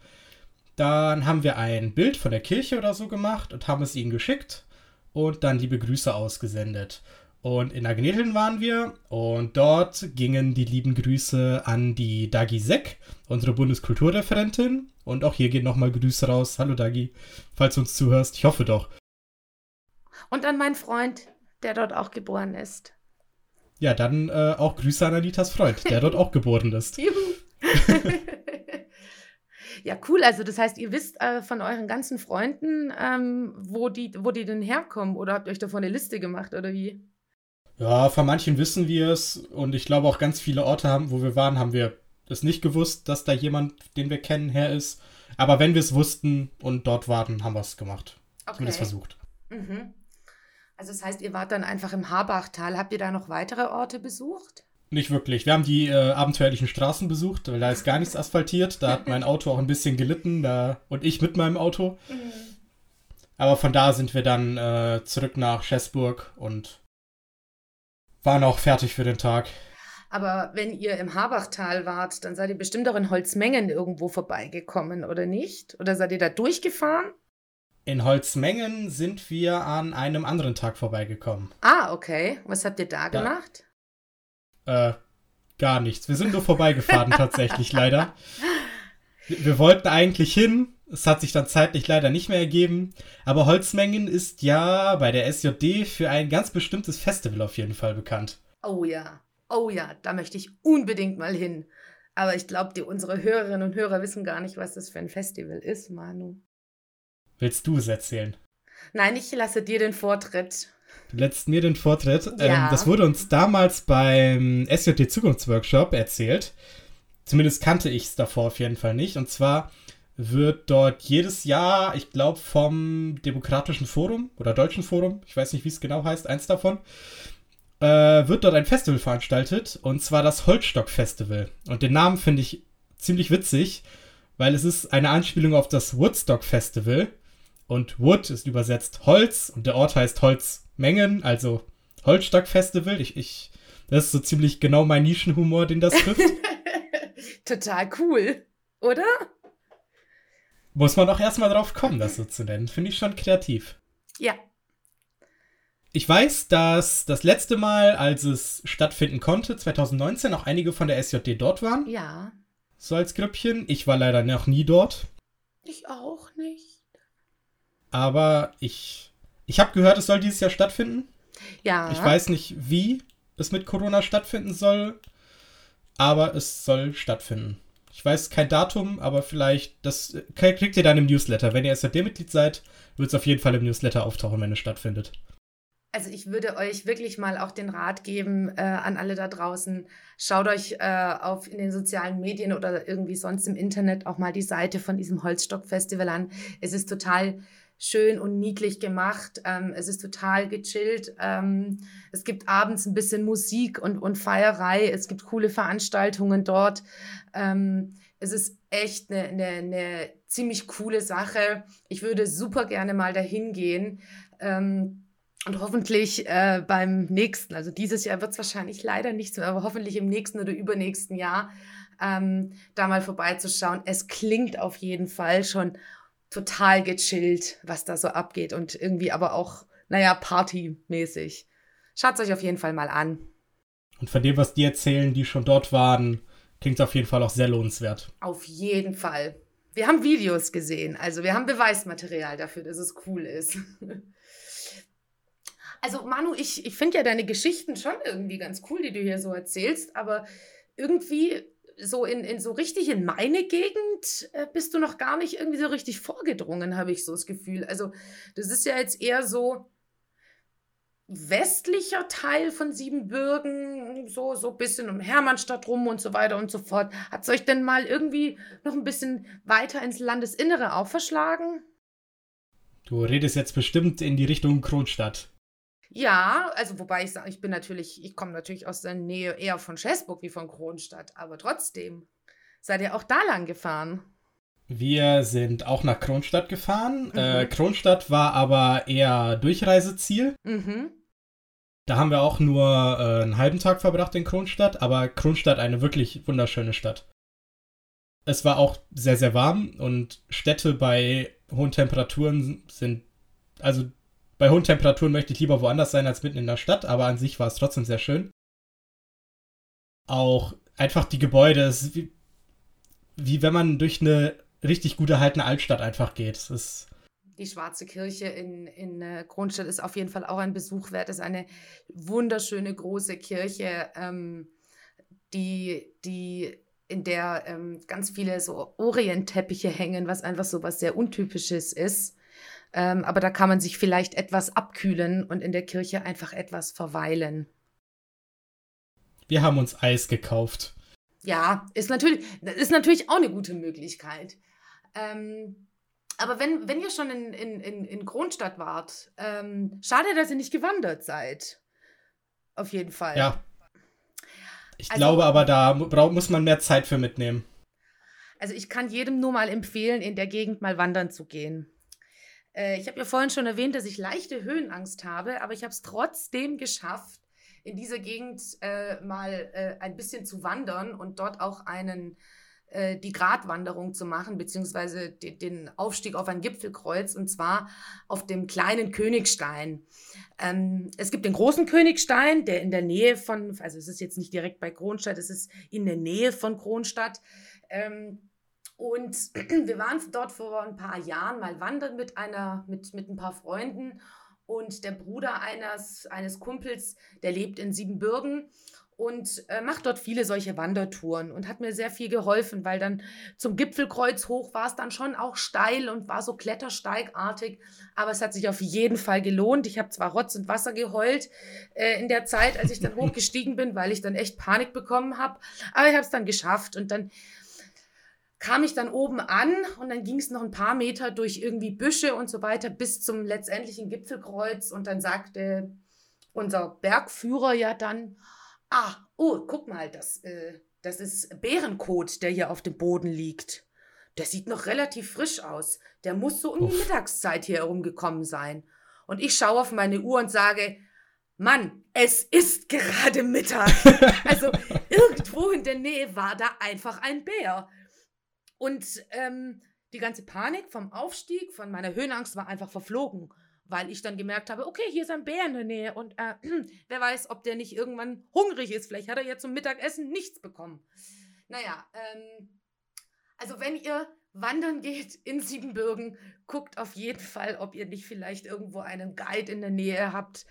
dann haben wir ein Bild von der Kirche oder so gemacht und haben es ihnen geschickt und dann liebe Grüße ausgesendet. Und in Agneteln waren wir und dort gingen die lieben Grüße an die Dagi Seck, unsere Bundeskulturreferentin. Und auch hier gehen nochmal Grüße raus. Hallo Dagi, falls du uns zuhörst. Ich hoffe doch. Und an meinen Freund, der dort auch geboren ist. Ja, dann äh, auch Grüße an Anitas Freund, der dort auch geboren ist. [LAUGHS] Juhu. [LAUGHS] ja, cool. Also das heißt, ihr wisst äh, von euren ganzen Freunden, ähm, wo, die, wo die denn herkommen oder habt ihr euch davon eine Liste gemacht oder wie? Ja, von manchen wissen wir es und ich glaube auch ganz viele Orte, haben, wo wir waren, haben wir es nicht gewusst, dass da jemand, den wir kennen, her ist. Aber wenn wir es wussten und dort waren, haben wir es gemacht. Okay. Zumindest versucht. Mhm. Also das heißt, ihr wart dann einfach im Habachtal. Habt ihr da noch weitere Orte besucht? Nicht wirklich. Wir haben die äh, abenteuerlichen Straßen besucht, weil da ist gar nichts asphaltiert. Da hat mein Auto auch ein bisschen gelitten da, und ich mit meinem Auto. Mhm. Aber von da sind wir dann äh, zurück nach Schäßburg und waren auch fertig für den Tag. Aber wenn ihr im Habachtal wart, dann seid ihr bestimmt auch in Holzmengen irgendwo vorbeigekommen, oder nicht? Oder seid ihr da durchgefahren? In Holzmengen sind wir an einem anderen Tag vorbeigekommen. Ah, okay. Was habt ihr da ja. gemacht? Äh, gar nichts. Wir sind nur vorbeigefahren [LAUGHS] tatsächlich, leider. Wir wollten eigentlich hin. Es hat sich dann zeitlich leider nicht mehr ergeben. Aber Holzmengen ist ja bei der SJD für ein ganz bestimmtes Festival auf jeden Fall bekannt. Oh ja. Oh ja, da möchte ich unbedingt mal hin. Aber ich glaube, unsere Hörerinnen und Hörer wissen gar nicht, was das für ein Festival ist, Manu. Willst du es erzählen? Nein, ich lasse dir den Vortritt. Du lässt mir den Vortritt. Ja. Ähm, das wurde uns damals beim SJT Zukunftsworkshop erzählt. Zumindest kannte ich es davor auf jeden Fall nicht. Und zwar wird dort jedes Jahr, ich glaube, vom Demokratischen Forum oder Deutschen Forum, ich weiß nicht, wie es genau heißt, eins davon, äh, wird dort ein Festival veranstaltet. Und zwar das Holzstock Festival. Und den Namen finde ich ziemlich witzig, weil es ist eine Anspielung auf das Woodstock Festival. Und Wood ist übersetzt Holz und der Ort heißt Holzmengen, also Holzstock Festival. Ich, ich, das ist so ziemlich genau mein Nischenhumor, den das trifft. [LAUGHS] Total cool, oder? Muss man auch erstmal drauf kommen, das so zu nennen. Finde ich schon kreativ. Ja. Ich weiß, dass das letzte Mal, als es stattfinden konnte, 2019, auch einige von der SJD dort waren. Ja. So als Grüppchen. Ich war leider noch nie dort. Ich auch nicht. Aber ich. Ich habe gehört, es soll dieses Jahr stattfinden. Ja. Ich weiß nicht, wie es mit Corona stattfinden soll aber es soll stattfinden. Ich weiß kein Datum, aber vielleicht, das kriegt ihr dann im Newsletter. Wenn ihr SAD-Mitglied seid, wird es auf jeden Fall im Newsletter auftauchen, wenn es stattfindet. Also ich würde euch wirklich mal auch den Rat geben äh, an alle da draußen. Schaut euch äh, auf in den sozialen Medien oder irgendwie sonst im Internet auch mal die Seite von diesem Holzstock-Festival an. Es ist total schön und niedlich gemacht. Ähm, es ist total gechillt. Ähm, es gibt abends ein bisschen Musik und, und Feierei. Es gibt coole Veranstaltungen dort. Ähm, es ist echt eine, eine, eine, ziemlich coole Sache. Ich würde super gerne mal dahin gehen. Ähm, und hoffentlich äh, beim nächsten, also dieses Jahr wird es wahrscheinlich leider nicht so, aber hoffentlich im nächsten oder übernächsten Jahr ähm, da mal vorbeizuschauen. Es klingt auf jeden Fall schon total gechillt, was da so abgeht und irgendwie aber auch, naja, partymäßig. Schaut euch auf jeden Fall mal an. Und von dem, was die erzählen, die schon dort waren, klingt es auf jeden Fall auch sehr lohnenswert. Auf jeden Fall. Wir haben Videos gesehen, also wir haben Beweismaterial dafür, dass es cool ist. [LAUGHS] Also Manu, ich, ich finde ja deine Geschichten schon irgendwie ganz cool, die du hier so erzählst, aber irgendwie so in, in so richtig in meine Gegend äh, bist du noch gar nicht irgendwie so richtig vorgedrungen, habe ich so das Gefühl. Also, das ist ja jetzt eher so westlicher Teil von Siebenbürgen, so, so ein bisschen um Hermannstadt rum und so weiter und so fort. Hat es euch denn mal irgendwie noch ein bisschen weiter ins Landesinnere auch verschlagen? Du redest jetzt bestimmt in die Richtung Kronstadt. Ja, also wobei ich sage, ich bin natürlich, ich komme natürlich aus der Nähe eher von Schäßburg wie von Kronstadt, aber trotzdem. Seid ihr auch da lang gefahren? Wir sind auch nach Kronstadt gefahren. Mhm. Äh, Kronstadt war aber eher Durchreiseziel. Mhm. Da haben wir auch nur äh, einen halben Tag verbracht in Kronstadt, aber Kronstadt eine wirklich wunderschöne Stadt. Es war auch sehr, sehr warm und Städte bei hohen Temperaturen sind, also bei hohen Temperaturen möchte ich lieber woanders sein als mitten in der Stadt, aber an sich war es trotzdem sehr schön. Auch einfach die Gebäude, es ist wie, wie wenn man durch eine richtig gut erhaltene Altstadt einfach geht. Es ist die Schwarze Kirche in, in äh, Kronstadt ist auf jeden Fall auch ein Besuch wert. Es ist eine wunderschöne große Kirche, ähm, die, die, in der ähm, ganz viele so Orientteppiche hängen, was einfach so was sehr Untypisches ist. Ähm, aber da kann man sich vielleicht etwas abkühlen und in der Kirche einfach etwas verweilen. wir haben uns Eis gekauft. Ja, ist natürlich, ist natürlich auch eine gute Möglichkeit. Ähm, aber wenn, wenn ihr schon in, in, in, in Kronstadt wart, ähm, schade, dass ihr nicht gewandert seid. Auf jeden Fall. Ja. Ich also, glaube aber, da muss man mehr Zeit für mitnehmen. Also ich kann jedem nur mal empfehlen, in der Gegend mal wandern zu gehen. Äh, ich habe ja vorhin schon erwähnt, dass ich leichte Höhenangst habe, aber ich habe es trotzdem geschafft, in dieser Gegend äh, mal äh, ein bisschen zu wandern und dort auch einen äh, die Gratwanderung zu machen, beziehungsweise de den Aufstieg auf ein Gipfelkreuz, und zwar auf dem kleinen Königstein. Ähm, es gibt den großen Königstein, der in der Nähe von, also es ist jetzt nicht direkt bei Kronstadt, es ist in der Nähe von Kronstadt. Ähm, und [CLEARS THROAT] wir waren dort vor ein paar Jahren mal wandern mit einer, mit, mit ein paar Freunden. Und der Bruder eines, eines Kumpels, der lebt in Siebenbürgen und äh, macht dort viele solche Wandertouren und hat mir sehr viel geholfen, weil dann zum Gipfelkreuz hoch war es dann schon auch steil und war so klettersteigartig, aber es hat sich auf jeden Fall gelohnt. Ich habe zwar Rotz und Wasser geheult äh, in der Zeit, als ich dann [LAUGHS] hochgestiegen bin, weil ich dann echt Panik bekommen habe, aber ich habe es dann geschafft und dann kam ich dann oben an und dann ging es noch ein paar Meter durch irgendwie Büsche und so weiter bis zum letztendlichen Gipfelkreuz und dann sagte unser Bergführer ja dann, ah, oh, guck mal, das, äh, das ist Bärenkot, der hier auf dem Boden liegt. Der sieht noch relativ frisch aus. Der muss so um Uff. die Mittagszeit hier herumgekommen sein. Und ich schaue auf meine Uhr und sage, Mann, es ist gerade Mittag. [LAUGHS] also irgendwo in der Nähe war da einfach ein Bär. Und ähm, die ganze Panik vom Aufstieg, von meiner Höhenangst war einfach verflogen, weil ich dann gemerkt habe, okay, hier ist ein Bär in der Nähe und äh, [CLEARS THROAT] wer weiß, ob der nicht irgendwann hungrig ist. Vielleicht hat er ja zum Mittagessen nichts bekommen. Naja, ähm, also wenn ihr wandern geht in Siebenbürgen, guckt auf jeden Fall, ob ihr nicht vielleicht irgendwo einen Guide in der Nähe habt,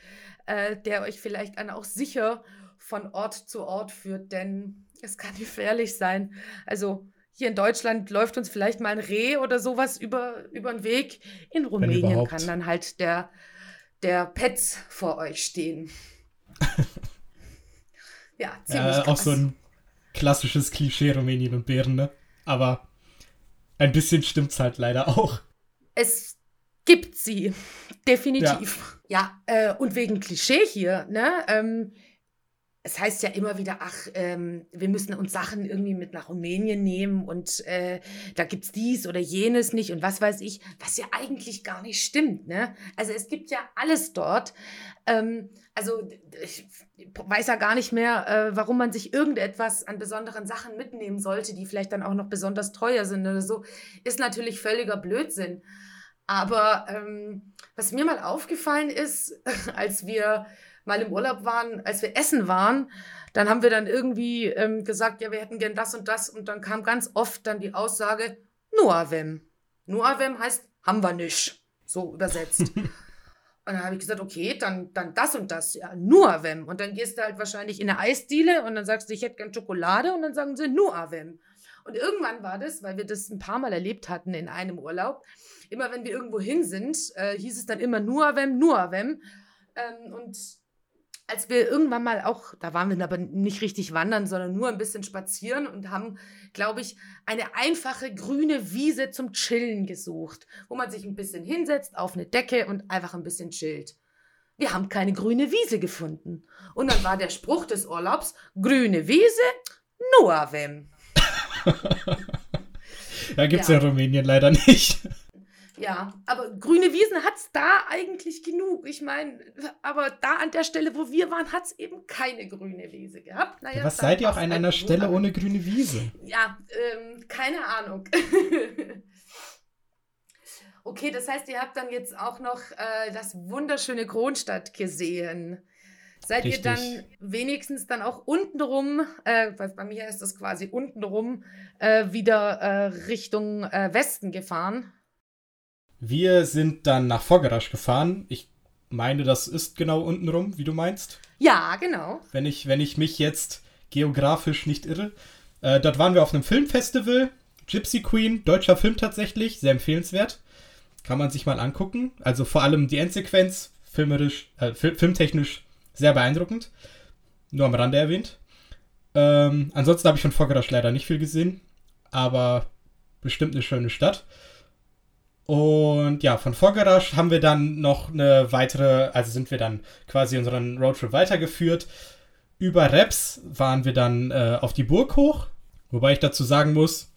äh, der euch vielleicht dann auch sicher von Ort zu Ort führt, denn es kann [LAUGHS] gefährlich sein. Also hier in Deutschland läuft uns vielleicht mal ein Reh oder sowas über, über den Weg. In Rumänien kann dann halt der, der Petz vor euch stehen. [LAUGHS] ja, ziemlich ja, Auch so ein klassisches Klischee Rumänien und Bären, ne? Aber ein bisschen stimmt's halt leider auch. Es gibt sie. Definitiv. Ja, ja äh, und wegen Klischee hier, ne? Ähm, es heißt ja immer wieder, ach, ähm, wir müssen uns Sachen irgendwie mit nach Rumänien nehmen und äh, da gibt es dies oder jenes nicht und was weiß ich, was ja eigentlich gar nicht stimmt. Ne? Also es gibt ja alles dort. Ähm, also ich weiß ja gar nicht mehr, äh, warum man sich irgendetwas an besonderen Sachen mitnehmen sollte, die vielleicht dann auch noch besonders teuer sind oder so. Ist natürlich völliger Blödsinn. Aber ähm, was mir mal aufgefallen ist, [LAUGHS] als wir mal im Urlaub waren, als wir essen waren, dann haben wir dann irgendwie ähm, gesagt, ja, wir hätten gern das und das. Und dann kam ganz oft dann die Aussage, Nuavem. Nuavem heißt, haben wir nicht. So übersetzt. [LAUGHS] und dann habe ich gesagt, okay, dann, dann das und das, ja, Nuavem. Und dann gehst du halt wahrscheinlich in eine Eisdiele und dann sagst du, ich hätte gern Schokolade und dann sagen sie Nuavem. Und irgendwann war das, weil wir das ein paar Mal erlebt hatten in einem Urlaub, immer wenn wir irgendwo hin sind, äh, hieß es dann immer Nuavem, Nuavem. Ähm, und als wir irgendwann mal auch, da waren wir aber nicht richtig wandern, sondern nur ein bisschen spazieren und haben, glaube ich, eine einfache grüne Wiese zum Chillen gesucht, wo man sich ein bisschen hinsetzt auf eine Decke und einfach ein bisschen chillt. Wir haben keine grüne Wiese gefunden. Und dann war der Spruch des Urlaubs, grüne Wiese, Noavem. da gibt es [LAUGHS] ja. ja Rumänien leider nicht. Ja, aber grüne Wiesen hat es da eigentlich genug. Ich meine, aber da an der Stelle, wo wir waren, hat es eben keine grüne Wiese gehabt. Naja, was seid ihr auch an einer Stelle gut, ohne grüne Wiese? Ja, ähm, keine Ahnung. [LAUGHS] okay, das heißt, ihr habt dann jetzt auch noch äh, das wunderschöne Kronstadt gesehen. Seid Richtig. ihr dann wenigstens dann auch untenrum, äh, bei mir ist das quasi untenrum, äh, wieder äh, Richtung äh, Westen gefahren? Wir sind dann nach Vorgarasch gefahren. Ich meine, das ist genau unten rum, wie du meinst. Ja, genau. Wenn ich, wenn ich mich jetzt geografisch nicht irre. Äh, dort waren wir auf einem Filmfestival. Gypsy Queen, deutscher Film tatsächlich, sehr empfehlenswert. Kann man sich mal angucken. Also vor allem die Endsequenz, filmerisch, äh, filmtechnisch sehr beeindruckend. Nur am Rande erwähnt. Ähm, ansonsten habe ich von Vorgerasch leider nicht viel gesehen, aber bestimmt eine schöne Stadt. Und ja, von Vorgarasch haben wir dann noch eine weitere, also sind wir dann quasi unseren Roadtrip weitergeführt. Über Reps waren wir dann äh, auf die Burg hoch, wobei ich dazu sagen muss,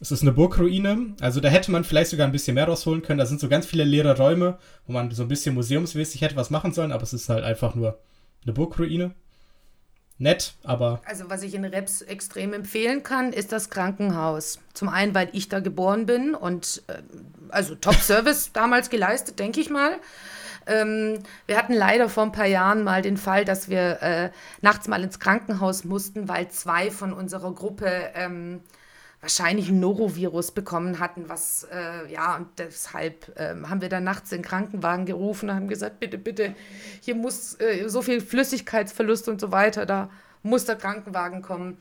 es ist eine Burgruine, also da hätte man vielleicht sogar ein bisschen mehr rausholen können. Da sind so ganz viele leere Räume, wo man so ein bisschen museumsmäßig hätte was machen sollen, aber es ist halt einfach nur eine Burgruine nett, aber. Also, was ich in Reps extrem empfehlen kann, ist das Krankenhaus. Zum einen, weil ich da geboren bin und äh, also Top-Service [LAUGHS] damals geleistet, denke ich mal. Ähm, wir hatten leider vor ein paar Jahren mal den Fall, dass wir äh, nachts mal ins Krankenhaus mussten, weil zwei von unserer Gruppe ähm, wahrscheinlich ein Norovirus bekommen hatten, was, äh, ja, und deshalb äh, haben wir dann nachts den Krankenwagen gerufen und haben gesagt, bitte, bitte, hier muss äh, so viel Flüssigkeitsverlust und so weiter, da muss der Krankenwagen kommen.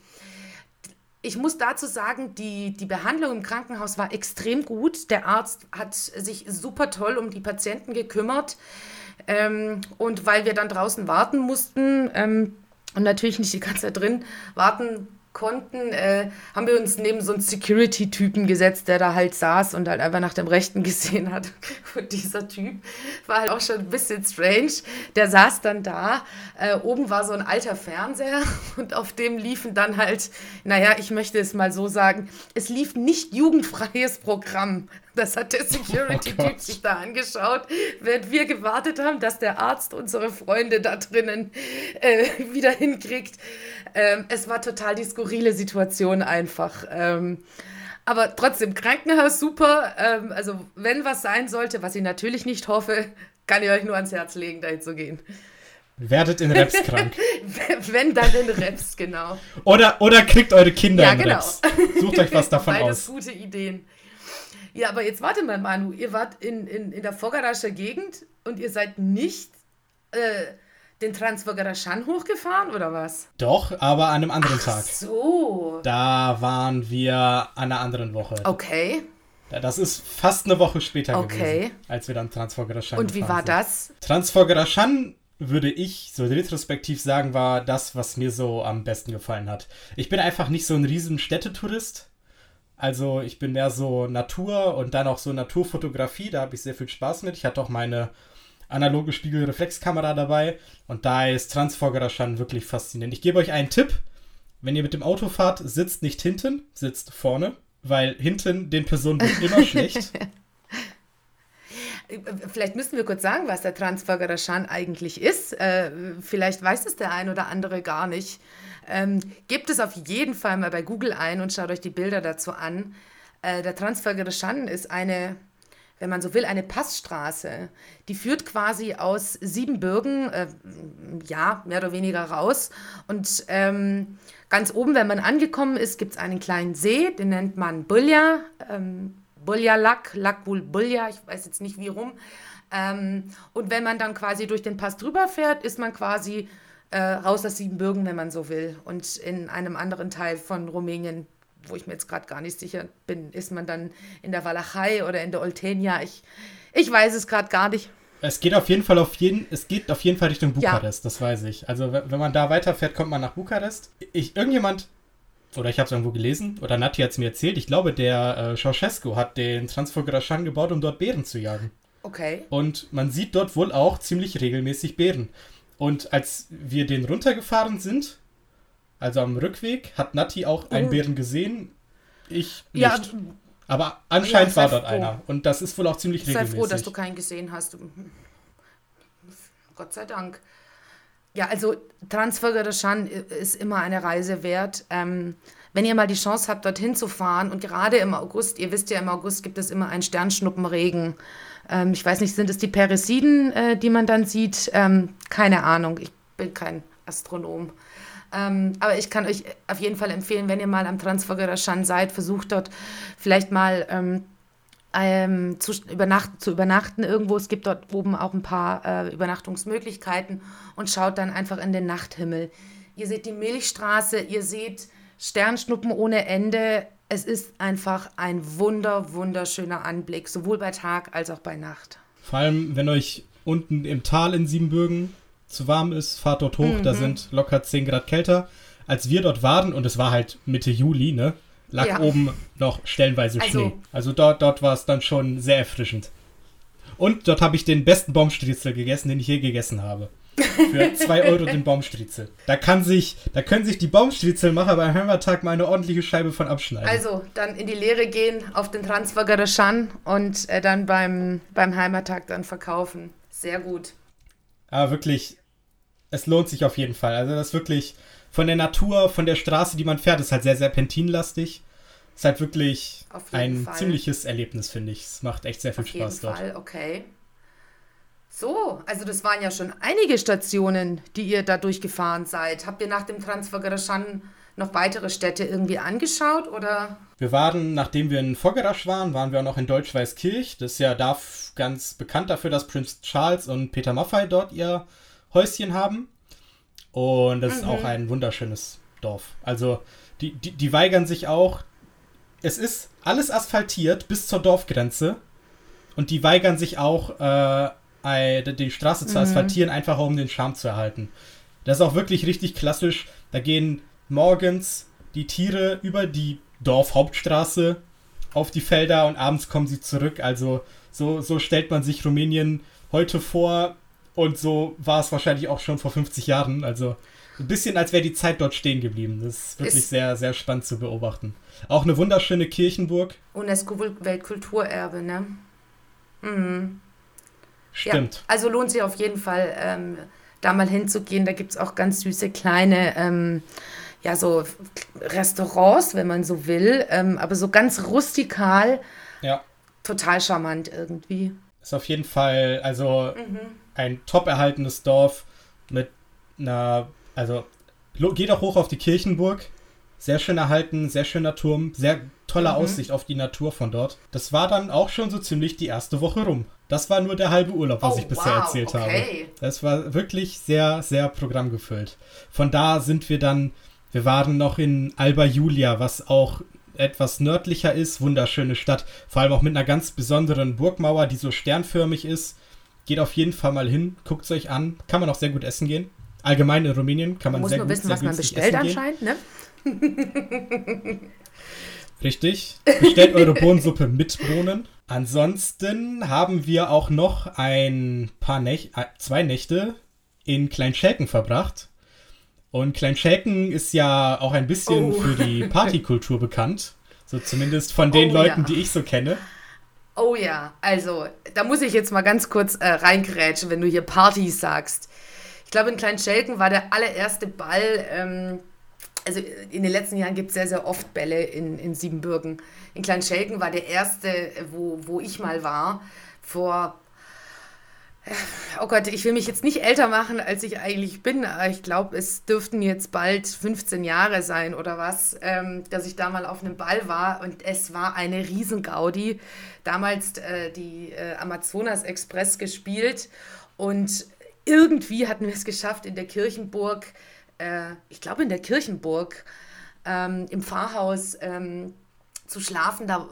Ich muss dazu sagen, die, die Behandlung im Krankenhaus war extrem gut. Der Arzt hat sich super toll um die Patienten gekümmert. Ähm, und weil wir dann draußen warten mussten ähm, und natürlich nicht die ganze Zeit drin warten konnten, äh, haben wir uns neben so einen Security-Typen gesetzt, der da halt saß und halt einfach nach dem Rechten [LAUGHS] gesehen hat. Und dieser Typ war halt auch schon ein bisschen strange. Der saß dann da, äh, oben war so ein alter Fernseher [LAUGHS] und auf dem liefen dann halt, naja, ich möchte es mal so sagen, es lief nicht jugendfreies Programm. Das hat der [LAUGHS] oh Security-Typ oh sich da angeschaut, während wir gewartet haben, dass der Arzt unsere Freunde da drinnen äh, [LAUGHS] wieder hinkriegt. Ähm, es war total die skurrile Situation einfach. Ähm, aber trotzdem, Krankenhaus super. Ähm, also, wenn was sein sollte, was ich natürlich nicht hoffe, kann ich euch nur ans Herz legen, dahin zu gehen. Werdet in Reps krank. [LAUGHS] Wenn dann in Reps, genau. Oder, oder kriegt eure Kinder ja, in genau. Reps. Sucht euch was davon Beides aus. gute Ideen. Ja, aber jetzt warte mal, Manu. Ihr wart in, in, in der Vorgarascher Gegend und ihr seid nicht äh, den Transvogerer Schan hochgefahren oder was? Doch, aber an einem anderen Ach Tag. so. Da waren wir an einer anderen Woche. Okay. Das ist fast eine Woche später okay. gewesen, als wir dann Transvogerer Schan Und wie war sind. das? Transvogerer Schan würde ich so retrospektiv sagen, war das, was mir so am besten gefallen hat. Ich bin einfach nicht so ein riesen Städtetourist. Also ich bin mehr so Natur und dann auch so Naturfotografie, da habe ich sehr viel Spaß mit. Ich hatte auch meine analoge Spiegelreflexkamera dabei und da ist Transforgerer schon wirklich faszinierend. Ich gebe euch einen Tipp. Wenn ihr mit dem Auto fahrt, sitzt nicht hinten, sitzt vorne, weil hinten den Personen wird immer [LAUGHS] schlecht. Vielleicht müssen wir kurz sagen, was der Transforgerer Schan eigentlich ist. Äh, vielleicht weiß es der ein oder andere gar nicht. Ähm, gebt es auf jeden Fall mal bei Google ein und schaut euch die Bilder dazu an. Äh, der Transfer Schan ist eine, wenn man so will, eine Passstraße. Die führt quasi aus Siebenbürgen, äh, ja, mehr oder weniger raus. Und ähm, ganz oben, wenn man angekommen ist, gibt es einen kleinen See, den nennt man Bulja. Ähm, Bulja Lak, Lakbul Bulja, ich weiß jetzt nicht wie rum. Ähm, und wenn man dann quasi durch den Pass drüber fährt, ist man quasi äh, raus aus Siebenbürgen, wenn man so will. Und in einem anderen Teil von Rumänien, wo ich mir jetzt gerade gar nicht sicher bin, ist man dann in der Walachei oder in der Oltenia. Ich, ich weiß es gerade gar nicht. Es geht auf jeden Fall auf jeden, es geht auf jeden Fall Richtung Bukarest, ja. das weiß ich. Also wenn man da weiterfährt, kommt man nach Bukarest. Ich, irgendjemand, oder ich habe es irgendwo gelesen, oder Nati hat es mir erzählt, ich glaube, der äh, Ceausescu hat den Transfogorashan gebaut, um dort Bären zu jagen. Okay. Und man sieht dort wohl auch ziemlich regelmäßig Bären. Und als wir den runtergefahren sind, also am Rückweg, hat Nati auch einen oh. Bären gesehen. Ich nicht. Ja, aber anscheinend ja, war dort froh. einer. Und das ist wohl auch ziemlich regelmäßig. Sei froh, dass du keinen gesehen hast. Gott sei Dank. Ja, also Transfiguration ist immer eine Reise wert. Ähm, wenn ihr mal die Chance habt, dorthin zu fahren und gerade im August, ihr wisst ja, im August gibt es immer einen Sternschnuppenregen. Ähm, ich weiß nicht, sind es die Peresiden, äh, die man dann sieht? Ähm, keine Ahnung, ich bin kein Astronom. Ähm, aber ich kann euch auf jeden Fall empfehlen, wenn ihr mal am Transfiguration seid, versucht dort vielleicht mal ähm, ähm, zu, übernacht, zu übernachten irgendwo. Es gibt dort oben auch ein paar äh, Übernachtungsmöglichkeiten und schaut dann einfach in den Nachthimmel. Ihr seht die Milchstraße, ihr seht Sternschnuppen ohne Ende es ist einfach ein wunder, wunderschöner Anblick, sowohl bei Tag als auch bei Nacht. Vor allem, wenn euch unten im Tal in Siebenbürgen zu warm ist, fahrt dort hoch, mhm. da sind locker 10 Grad kälter. als wir dort waren, und es war halt Mitte Juli, ne, lag ja. oben noch stellenweise also, Schnee. Also dort, dort war es dann schon sehr erfrischend. Und dort habe ich den besten Baumstriezel gegessen, den ich je gegessen habe. Für 2 Euro den Baumstriezel. Da, kann sich, da können sich die Baumstriezelmacher beim Hammertag mal eine ordentliche Scheibe von abschneiden. Also dann in die Lehre gehen, auf den Transfergerer Schan und äh, dann beim, beim Heimertag dann verkaufen. Sehr gut. Aber wirklich, es lohnt sich auf jeden Fall. Also das ist wirklich von der Natur, von der Straße, die man fährt, ist halt sehr serpentinlastig. Ist halt wirklich ein Fall. ziemliches Erlebnis, finde ich. Es macht echt sehr viel auf Spaß dort. Fall, okay. So, also das waren ja schon einige Stationen, die ihr da durchgefahren seid. Habt ihr nach dem Transfergerashan noch weitere Städte irgendwie angeschaut oder? Wir waren, nachdem wir in Foggerasch waren, waren wir auch noch in Deutsch-Weißkirch. Das ist ja da ganz bekannt dafür, dass Prinz Charles und Peter Maffei dort ihr Häuschen haben. Und das mhm. ist auch mhm. ein wunderschönes Dorf. Also die, die, die weigern sich auch. Es ist alles asphaltiert bis zur Dorfgrenze. Und die weigern sich auch, äh, die Straße zu asphaltieren, mhm. einfach um den Charme zu erhalten. Das ist auch wirklich richtig klassisch. Da gehen morgens die Tiere über die Dorfhauptstraße auf die Felder und abends kommen sie zurück. Also so, so stellt man sich Rumänien heute vor und so war es wahrscheinlich auch schon vor 50 Jahren. Also ein bisschen, als wäre die Zeit dort stehen geblieben. Das ist wirklich ist sehr, sehr spannend zu beobachten. Auch eine wunderschöne Kirchenburg. UNESCO-Weltkulturerbe, ne? Mhm. Stimmt. Ja, also lohnt sich auf jeden Fall, ähm, da mal hinzugehen. Da gibt es auch ganz süße kleine, ähm, ja, so Restaurants, wenn man so will, ähm, aber so ganz rustikal. Ja. Total charmant irgendwie. Ist auf jeden Fall, also mhm. ein top erhaltenes Dorf mit einer, also geht auch hoch auf die Kirchenburg. Sehr schön erhalten, sehr schöner Turm, sehr tolle mhm. Aussicht auf die Natur von dort. Das war dann auch schon so ziemlich die erste Woche rum. Das war nur der halbe Urlaub, was oh, ich bisher wow, erzählt okay. habe. Das war wirklich sehr, sehr programmgefüllt. Von da sind wir dann, wir waren noch in Alba Julia, was auch etwas nördlicher ist, wunderschöne Stadt, vor allem auch mit einer ganz besonderen Burgmauer, die so sternförmig ist. Geht auf jeden Fall mal hin, guckt es euch an, kann man auch sehr gut essen gehen. Allgemein in Rumänien kann man, man sehr gut essen. Muss nur wissen, was man bestellt anscheinend, ne? [LAUGHS] Richtig. Bestellt eure Bohnensuppe mit Bohnen. Ansonsten haben wir auch noch ein paar Nächte, äh, zwei Nächte in Kleinschelken verbracht. Und Kleinschelken ist ja auch ein bisschen oh. für die Partykultur bekannt. So zumindest von den oh, Leuten, ja. die ich so kenne. Oh ja, also da muss ich jetzt mal ganz kurz äh, reingrätschen, wenn du hier Party sagst. Ich glaube, in Kleinschelken war der allererste Ball. Ähm, also in den letzten Jahren gibt es sehr, sehr oft Bälle in, in Siebenbürgen. In Kleinschelken war der erste, wo, wo ich mal war, vor, oh Gott, ich will mich jetzt nicht älter machen, als ich eigentlich bin, ich glaube, es dürften jetzt bald 15 Jahre sein oder was, ähm, dass ich da mal auf einem Ball war und es war eine Riesengaudi. Damals äh, die äh, Amazonas Express gespielt und irgendwie hatten wir es geschafft, in der Kirchenburg äh, ich glaube in der Kirchenburg, ähm, im Pfarrhaus ähm, zu schlafen. Da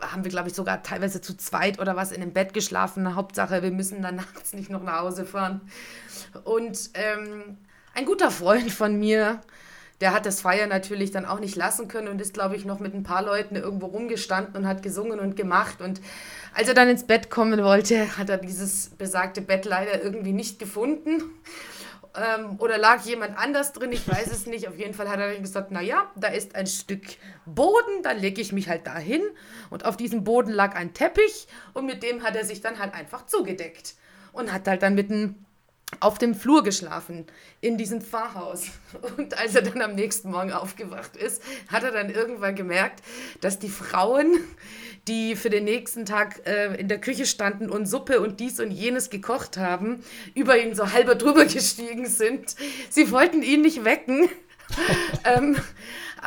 haben wir, glaube ich, sogar teilweise zu zweit oder was in dem Bett geschlafen. Hauptsache, wir müssen dann [LAUGHS] nachts nicht noch nach Hause fahren. Und ähm, ein guter Freund von mir, der hat das Feiern natürlich dann auch nicht lassen können und ist, glaube ich, noch mit ein paar Leuten irgendwo rumgestanden und hat gesungen und gemacht. Und als er dann ins Bett kommen wollte, hat er dieses besagte Bett leider irgendwie nicht gefunden. Ähm, oder lag jemand anders drin? Ich weiß es nicht. Auf jeden Fall hat er gesagt, naja, da ist ein Stück Boden, dann lege ich mich halt dahin. Und auf diesem Boden lag ein Teppich und mit dem hat er sich dann halt einfach zugedeckt. Und hat halt dann mitten auf dem Flur geschlafen, in diesem Pfarrhaus. Und als er dann am nächsten Morgen aufgewacht ist, hat er dann irgendwann gemerkt, dass die Frauen die für den nächsten Tag äh, in der Küche standen und Suppe und dies und jenes gekocht haben, über ihn so halber drüber [LAUGHS] gestiegen sind. Sie wollten ihn nicht wecken. [LAUGHS] ähm,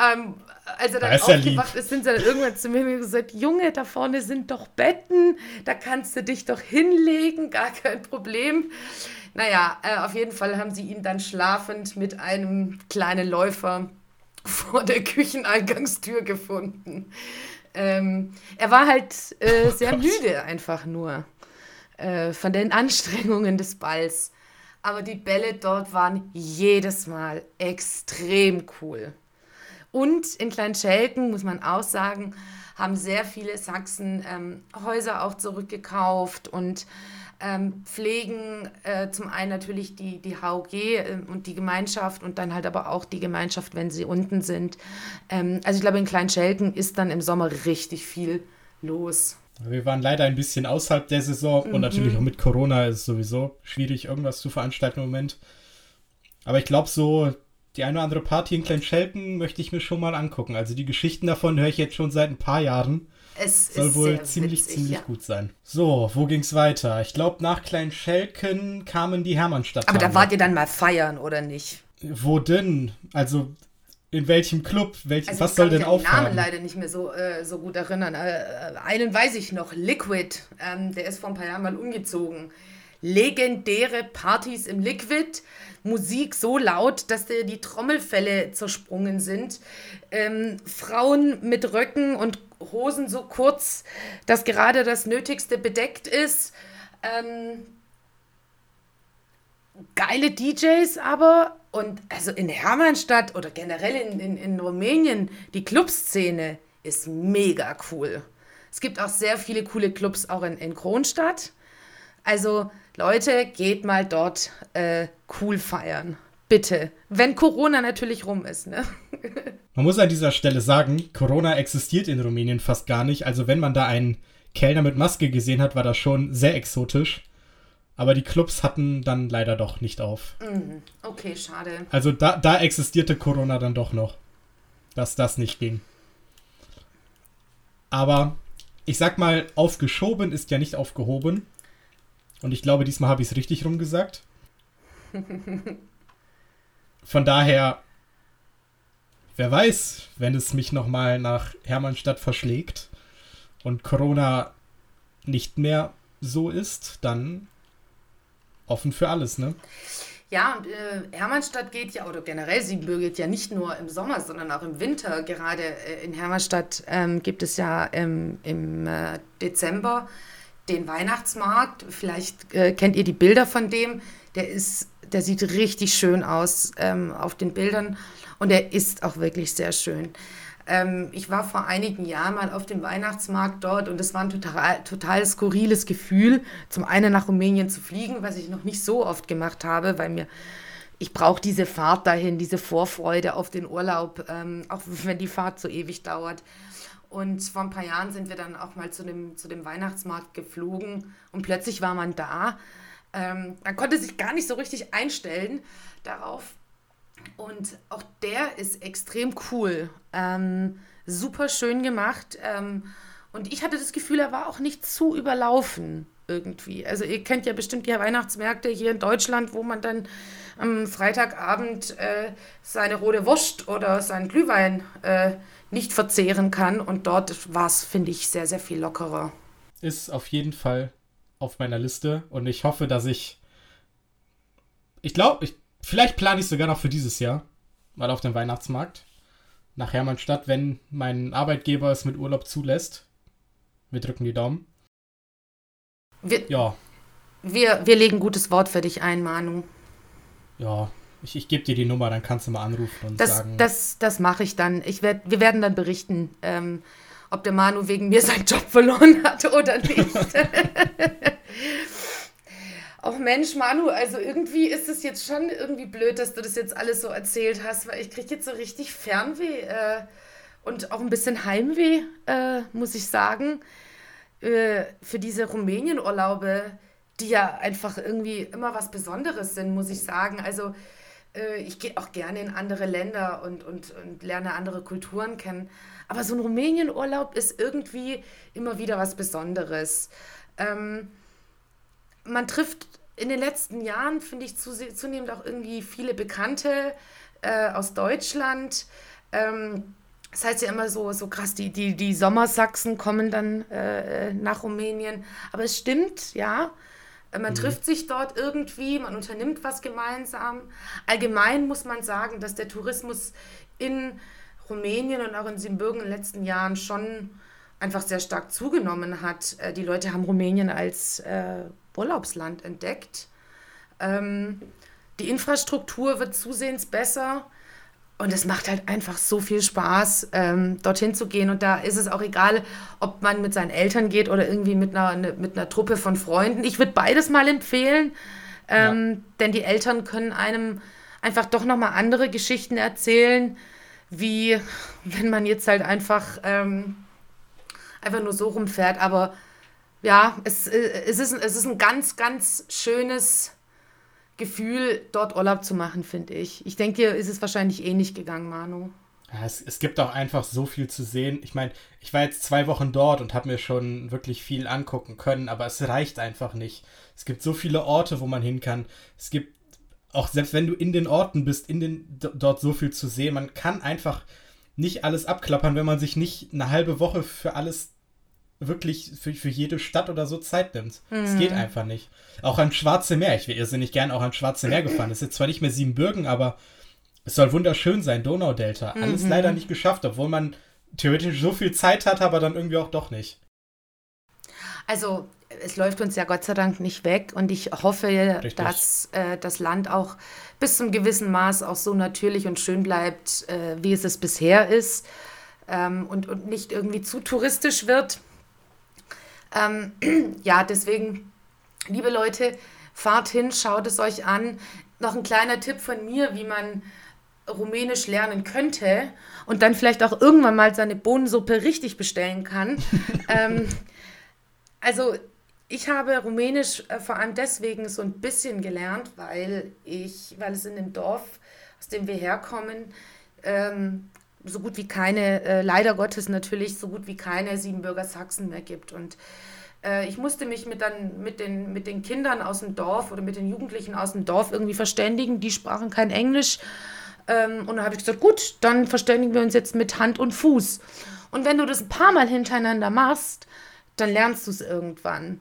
ähm, als er dann ist aufgewacht ist, sind sie dann irgendwann zu mir gesagt, Junge, da vorne sind doch Betten, da kannst du dich doch hinlegen, gar kein Problem. Naja, äh, auf jeden Fall haben sie ihn dann schlafend mit einem kleinen Läufer vor der Kücheneingangstür gefunden. Ähm, er war halt äh, oh sehr Gott. müde einfach nur äh, von den [LAUGHS] Anstrengungen des Balls. aber die Bälle dort waren jedes Mal extrem cool. Und in Kleinschelken, muss man auch sagen, haben sehr viele Sachsen ähm, Häuser auch zurückgekauft und ähm, pflegen äh, zum einen natürlich die, die HOG äh, und die Gemeinschaft und dann halt aber auch die Gemeinschaft, wenn sie unten sind. Ähm, also ich glaube, in Kleinschelken ist dann im Sommer richtig viel los. Wir waren leider ein bisschen außerhalb der Saison mhm. und natürlich auch mit Corona ist es sowieso schwierig, irgendwas zu veranstalten im Moment. Aber ich glaube, so die eine oder andere Party in Kleinschelken möchte ich mir schon mal angucken. Also die Geschichten davon höre ich jetzt schon seit ein paar Jahren. Es Soll wohl ziemlich, witzig, ziemlich ja. gut sein. So, wo ging's weiter? Ich glaube, nach Kleinschelken kamen die Hermannstadt. Aber da wart ihr dann mal feiern, oder nicht? Wo denn? Also, in welchem Club? Welch, also was soll denn aufhören? Ich kann den Namen leider nicht mehr so, äh, so gut erinnern. Äh, einen weiß ich noch, Liquid. Ähm, der ist vor ein paar Jahren mal umgezogen. Legendäre Partys im Liquid. Musik so laut, dass dir die Trommelfälle zersprungen sind. Ähm, Frauen mit Röcken und Hosen so kurz, dass gerade das Nötigste bedeckt ist. Ähm, geile DJs aber und also in Hermannstadt oder generell in, in, in Rumänien, die Clubszene ist mega cool. Es gibt auch sehr viele coole Clubs auch in, in Kronstadt. Also Leute, geht mal dort äh, cool feiern. Bitte. Wenn Corona natürlich rum ist, ne? [LAUGHS] Man muss an dieser Stelle sagen, Corona existiert in Rumänien fast gar nicht. Also wenn man da einen Kellner mit Maske gesehen hat, war das schon sehr exotisch. Aber die Clubs hatten dann leider doch nicht auf. Mhm. Okay, schade. Also da, da existierte Corona dann doch noch. Dass das nicht ging. Aber ich sag mal, aufgeschoben ist ja nicht aufgehoben. Und ich glaube, diesmal habe ich es richtig rumgesagt. Von daher, wer weiß, wenn es mich nochmal nach Hermannstadt verschlägt und Corona nicht mehr so ist, dann offen für alles, ne? Ja, und äh, Hermannstadt geht ja, oder generell Siebenbürgen geht ja nicht nur im Sommer, sondern auch im Winter. Gerade äh, in Hermannstadt ähm, gibt es ja ähm, im äh, Dezember den Weihnachtsmarkt. Vielleicht äh, kennt ihr die Bilder von dem. Der ist, der sieht richtig schön aus ähm, auf den Bildern und er ist auch wirklich sehr schön. Ähm, ich war vor einigen Jahren mal auf dem Weihnachtsmarkt dort und es war ein total, total skurriles Gefühl, zum einen nach Rumänien zu fliegen, was ich noch nicht so oft gemacht habe, weil mir ich brauche diese Fahrt dahin, diese Vorfreude auf den Urlaub, ähm, auch wenn die Fahrt so ewig dauert. Und vor ein paar Jahren sind wir dann auch mal zu dem, zu dem Weihnachtsmarkt geflogen und plötzlich war man da. Ähm, man konnte sich gar nicht so richtig einstellen darauf. Und auch der ist extrem cool. Ähm, super schön gemacht. Ähm, und ich hatte das Gefühl, er war auch nicht zu überlaufen irgendwie. Also ihr kennt ja bestimmt die Weihnachtsmärkte hier in Deutschland, wo man dann am Freitagabend äh, seine rote Wurst oder seinen Glühwein äh, nicht verzehren kann. Und dort war es, finde ich, sehr, sehr viel lockerer. Ist auf jeden Fall auf meiner Liste und ich hoffe, dass ich. Ich glaube, ich, vielleicht plane ich sogar noch für dieses Jahr mal auf den Weihnachtsmarkt nach Hermannstadt, wenn mein Arbeitgeber es mit Urlaub zulässt. Wir drücken die Daumen. Wir, ja. Wir, wir legen gutes Wort für dich ein, Manu. Ja, ich, ich gebe dir die Nummer, dann kannst du mal anrufen und das, sagen. Das, das mache ich dann. Ich werd, wir werden dann berichten, ähm, ob der Manu wegen mir seinen Job verloren hat oder nicht. [LAUGHS] Auch Mensch, Manu, also irgendwie ist es jetzt schon irgendwie blöd, dass du das jetzt alles so erzählt hast, weil ich kriege jetzt so richtig Fernweh äh, und auch ein bisschen Heimweh, äh, muss ich sagen, äh, für diese Rumänien-Urlaube, die ja einfach irgendwie immer was Besonderes sind, muss ich sagen. Also ich gehe auch gerne in andere Länder und, und, und lerne andere Kulturen kennen. Aber so ein Rumänien-Urlaub ist irgendwie immer wieder was Besonderes. Ähm, man trifft in den letzten Jahren, finde ich, zunehmend auch irgendwie viele Bekannte äh, aus Deutschland. Ähm, das heißt ja immer so, so krass, die, die, die Sommersachsen kommen dann äh, nach Rumänien. Aber es stimmt, ja. Man mhm. trifft sich dort irgendwie, man unternimmt was gemeinsam. Allgemein muss man sagen, dass der Tourismus in Rumänien und auch in Siebenbürgen in den letzten Jahren schon einfach sehr stark zugenommen hat. Äh, die Leute haben Rumänien als äh, Urlaubsland entdeckt. Ähm, die Infrastruktur wird zusehends besser. Und es macht halt einfach so viel Spaß, ähm, dorthin zu gehen. Und da ist es auch egal, ob man mit seinen Eltern geht oder irgendwie mit einer, ne, mit einer Truppe von Freunden. Ich würde beides mal empfehlen, ähm, ja. denn die Eltern können einem einfach doch nochmal andere Geschichten erzählen, wie wenn man jetzt halt einfach, ähm, einfach nur so rumfährt. Aber ja, es, äh, es, ist, es ist ein ganz, ganz schönes Gefühl, dort Urlaub zu machen, finde ich. Ich denke, ist es wahrscheinlich eh nicht gegangen, Manu. Ja, es, es gibt auch einfach so viel zu sehen. Ich meine, ich war jetzt zwei Wochen dort und habe mir schon wirklich viel angucken können, aber es reicht einfach nicht. Es gibt so viele Orte, wo man hin kann. Es gibt auch selbst wenn du in den Orten bist, in den dort so viel zu sehen, man kann einfach nicht alles abklappern, wenn man sich nicht eine halbe Woche für alles wirklich für, für jede Stadt oder so Zeit nimmt. Es mhm. geht einfach nicht. Auch an Schwarze Meer. Ich wäre irrsinnig gern auch an Schwarze Meer gefahren. Es ist jetzt zwar nicht mehr Siebenbürgen, aber es soll wunderschön sein, Donaudelta. Alles mhm. leider nicht geschafft, obwohl man theoretisch so viel Zeit hat, aber dann irgendwie auch doch nicht. Also, es läuft uns ja Gott sei Dank nicht weg und ich hoffe, Richtig. dass äh, das Land auch bis zum gewissen Maß auch so natürlich und schön bleibt, äh, wie es es bisher ist ähm, und, und nicht irgendwie zu touristisch wird. Ähm, [CLEARS THROAT] ja, deswegen, liebe Leute, fahrt hin, schaut es euch an. Noch ein kleiner Tipp von mir, wie man Rumänisch lernen könnte und dann vielleicht auch irgendwann mal seine Bohnensuppe richtig bestellen kann. [LAUGHS] ähm, also ich habe Rumänisch äh, vor allem deswegen so ein bisschen gelernt, weil ich, weil es in dem Dorf, aus dem wir herkommen, ähm, so gut wie keine, äh, leider Gottes natürlich, so gut wie keine Siebenbürger Sachsen mehr gibt. Und äh, ich musste mich mit, dann, mit, den, mit den Kindern aus dem Dorf oder mit den Jugendlichen aus dem Dorf irgendwie verständigen. Die sprachen kein Englisch. Ähm, und dann habe ich gesagt, gut, dann verständigen wir uns jetzt mit Hand und Fuß. Und wenn du das ein paar Mal hintereinander machst, dann lernst du es irgendwann.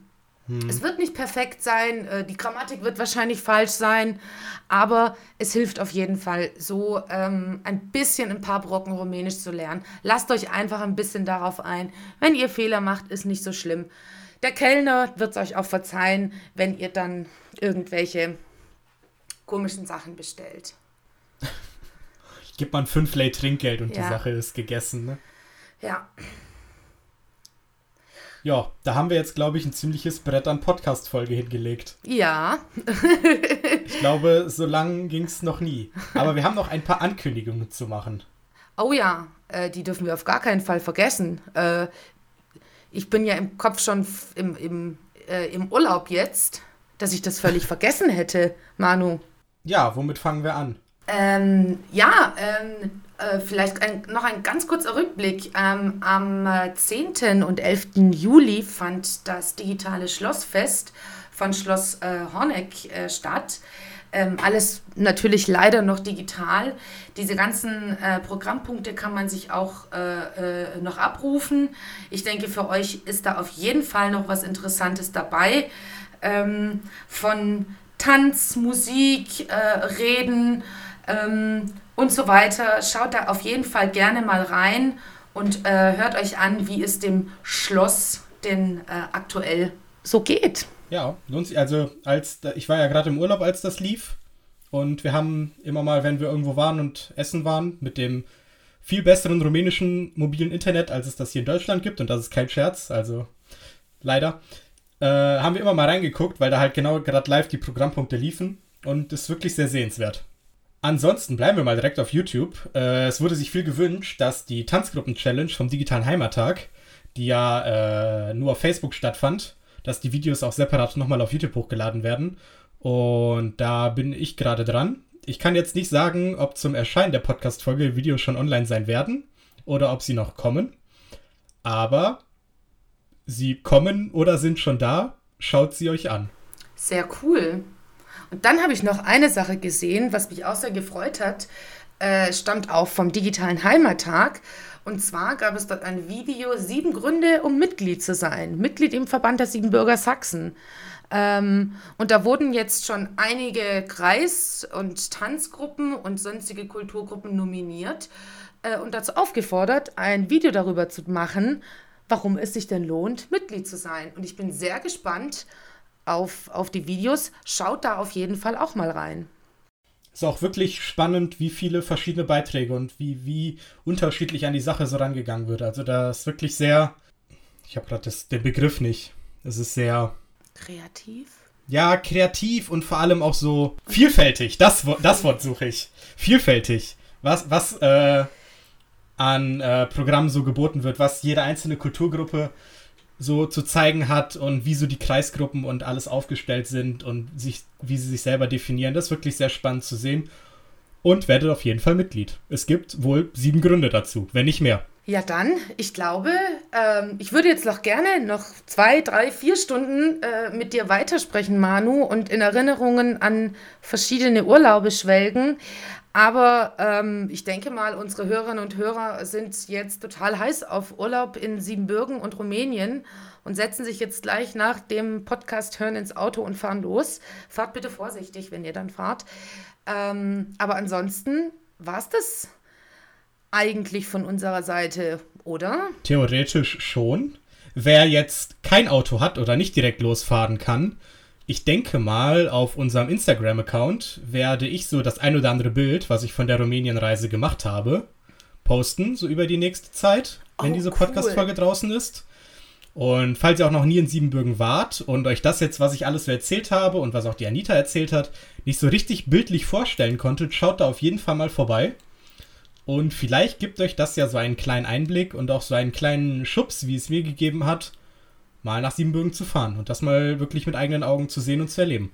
Hm. Es wird nicht perfekt sein, äh, die Grammatik wird wahrscheinlich falsch sein, aber es hilft auf jeden Fall, so ähm, ein bisschen ein paar Brocken Rumänisch zu lernen. Lasst euch einfach ein bisschen darauf ein. Wenn ihr Fehler macht, ist nicht so schlimm. Der Kellner wird es euch auch verzeihen, wenn ihr dann irgendwelche komischen Sachen bestellt. [LAUGHS] Gibt man fünf Lay Trinkgeld und ja. die Sache ist gegessen, ne? Ja. Ja, da haben wir jetzt, glaube ich, ein ziemliches Brett an Podcast-Folge hingelegt. Ja. ich glaube, so lang ging es noch nie. Aber wir haben noch ein paar Ankündigungen zu machen. Oh ja, äh, die dürfen wir auf gar keinen Fall vergessen. Äh, ich bin ja im Kopf schon im, im, äh, im Urlaub jetzt, dass ich das völlig vergessen hätte, Manu. Ja, womit fangen wir an? Ähm, ja, ähm, äh, vielleicht ein, noch ein ganz kurzer Rückblick. Ähm, am 10. Äh, und 11. Juli fand das digitale Schlossfest von Schloss äh, Horneck äh, statt. Ähm, alles natürlich leider noch digital. Diese ganzen äh, Programmpunkte kann man sich auch äh, noch abrufen. Ich denke, für euch ist da auf jeden Fall noch was Interessantes dabei. Ähm, von Tanz, Musik, Reden, ähm, und so weiter. Schaut da auf jeden Fall gerne mal rein und äh, hört euch an, wie es dem Schloss denn äh, aktuell so geht. Ja, lohnt sich. Also, als ich war ja gerade im Urlaub, als das lief. Und wir haben immer mal, wenn wir irgendwo waren und essen waren, mit dem viel besseren rumänischen mobilen Internet, als es das hier in Deutschland gibt. Und das ist kein Scherz, also leider. Äh, haben wir immer mal reingeguckt, weil da halt genau gerade live die Programmpunkte liefen. Und ist wirklich sehr sehenswert. Ansonsten bleiben wir mal direkt auf YouTube. Äh, es wurde sich viel gewünscht, dass die Tanzgruppen-Challenge vom Digitalen Heimattag, die ja äh, nur auf Facebook stattfand, dass die Videos auch separat nochmal auf YouTube hochgeladen werden. Und da bin ich gerade dran. Ich kann jetzt nicht sagen, ob zum Erscheinen der Podcast-Folge Videos schon online sein werden oder ob sie noch kommen. Aber sie kommen oder sind schon da. Schaut sie euch an. Sehr cool. Und dann habe ich noch eine Sache gesehen, was mich auch sehr gefreut hat, äh, stammt auch vom digitalen Heimattag. Und zwar gab es dort ein Video, sieben Gründe, um Mitglied zu sein. Mitglied im Verband der Siebenbürger Sachsen. Ähm, und da wurden jetzt schon einige Kreis- und Tanzgruppen und sonstige Kulturgruppen nominiert äh, und dazu aufgefordert, ein Video darüber zu machen, warum es sich denn lohnt, Mitglied zu sein. Und ich bin sehr gespannt, auf, auf die Videos. Schaut da auf jeden Fall auch mal rein. Ist auch wirklich spannend, wie viele verschiedene Beiträge und wie, wie unterschiedlich an die Sache so rangegangen wird. Also da ist wirklich sehr, ich habe gerade den Begriff nicht. Es ist sehr kreativ. Ja, kreativ und vor allem auch so vielfältig. Das, das Wort suche ich. Vielfältig. Was, was äh, an äh, Programmen so geboten wird, was jede einzelne Kulturgruppe so zu zeigen hat und wie so die Kreisgruppen und alles aufgestellt sind und sich, wie sie sich selber definieren. Das ist wirklich sehr spannend zu sehen. Und werdet auf jeden Fall Mitglied. Es gibt wohl sieben Gründe dazu, wenn nicht mehr. Ja, dann, ich glaube, ähm, ich würde jetzt noch gerne noch zwei, drei, vier Stunden äh, mit dir weitersprechen, Manu, und in Erinnerungen an verschiedene Urlaube schwelgen. Aber ähm, ich denke mal, unsere Hörerinnen und Hörer sind jetzt total heiß auf Urlaub in Siebenbürgen und Rumänien und setzen sich jetzt gleich nach dem Podcast hören ins Auto und fahren los. Fahrt bitte vorsichtig, wenn ihr dann fahrt. Ähm, aber ansonsten war es das eigentlich von unserer Seite, oder? Theoretisch schon. Wer jetzt kein Auto hat oder nicht direkt losfahren kann, ich denke mal, auf unserem Instagram-Account werde ich so das ein oder andere Bild, was ich von der Rumänien-Reise gemacht habe, posten, so über die nächste Zeit, wenn oh, diese Podcast-Folge cool. draußen ist. Und falls ihr auch noch nie in Siebenbürgen wart und euch das jetzt, was ich alles so erzählt habe und was auch die Anita erzählt hat, nicht so richtig bildlich vorstellen konntet, schaut da auf jeden Fall mal vorbei. Und vielleicht gibt euch das ja so einen kleinen Einblick und auch so einen kleinen Schubs, wie es mir gegeben hat, mal nach Siebenbürgen zu fahren und das mal wirklich mit eigenen Augen zu sehen und zu erleben.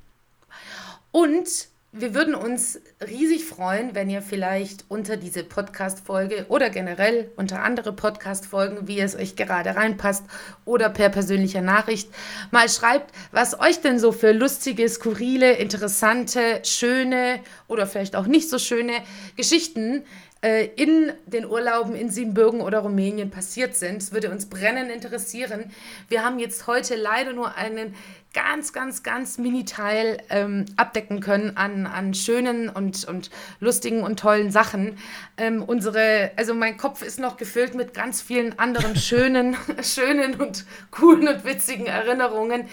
Und wir würden uns riesig freuen, wenn ihr vielleicht unter diese Podcast-Folge oder generell unter andere Podcast-Folgen, wie es euch gerade reinpasst, oder per persönlicher Nachricht mal schreibt, was euch denn so für lustige, skurrile, interessante, schöne oder vielleicht auch nicht so schöne Geschichten äh, in den Urlauben in Siebenbürgen oder Rumänien passiert sind. Es würde uns brennend interessieren. Wir haben jetzt heute leider nur einen ganz, ganz, ganz Mini-Teil ähm, abdecken können an, an schönen und, und lustigen und tollen Sachen. Ähm, unsere, also mein Kopf ist noch gefüllt mit ganz vielen anderen [LAUGHS] schönen, [LAUGHS] schönen und coolen und witzigen Erinnerungen.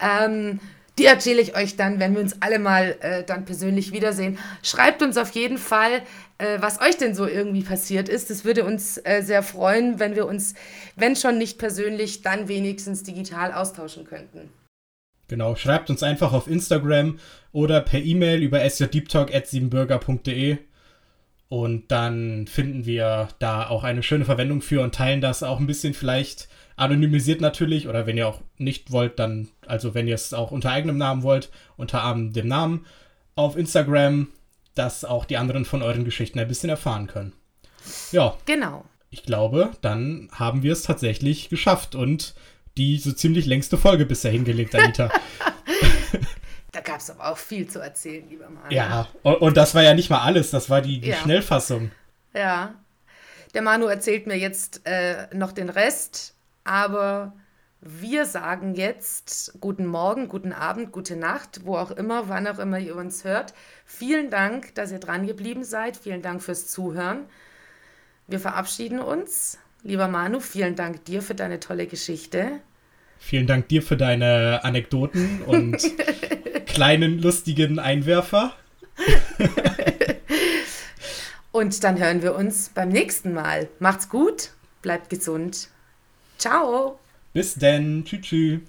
Ähm, die erzähle ich euch dann, wenn wir uns alle mal äh, dann persönlich wiedersehen. Schreibt uns auf jeden Fall, äh, was euch denn so irgendwie passiert ist. Das würde uns äh, sehr freuen, wenn wir uns, wenn schon nicht persönlich, dann wenigstens digital austauschen könnten. Genau, schreibt uns einfach auf Instagram oder per E-Mail über sjdeeptalk.siebenbürger.de und dann finden wir da auch eine schöne Verwendung für und teilen das auch ein bisschen vielleicht anonymisiert natürlich oder wenn ihr auch nicht wollt, dann, also wenn ihr es auch unter eigenem Namen wollt, unter dem Namen auf Instagram, dass auch die anderen von euren Geschichten ein bisschen erfahren können. Ja. Genau. Ich glaube, dann haben wir es tatsächlich geschafft und die so ziemlich längste Folge bisher hingelegt, Anita. [LAUGHS] da gab es aber auch viel zu erzählen, lieber Mann. Ja, und, und, das war ja nicht mal alles, das war die, die ja. Schnellfassung. Ja. Der Manu erzählt mir jetzt äh, noch den Rest, aber wir sagen jetzt guten Morgen, guten Abend, gute Nacht, wo auch immer, wann auch immer ihr uns hört. Vielen Dank, dass ihr dran geblieben seid. Vielen Dank fürs Zuhören. Wir verabschieden uns. Lieber Manu, vielen Dank dir für deine tolle Geschichte. Vielen Dank dir für deine Anekdoten und [LAUGHS] kleinen lustigen Einwerfer. und dann hören wir uns beim nächsten Mal. Macht's gut, bleibt gesund. Ciao. Bis denn. Tschüss. tschüss.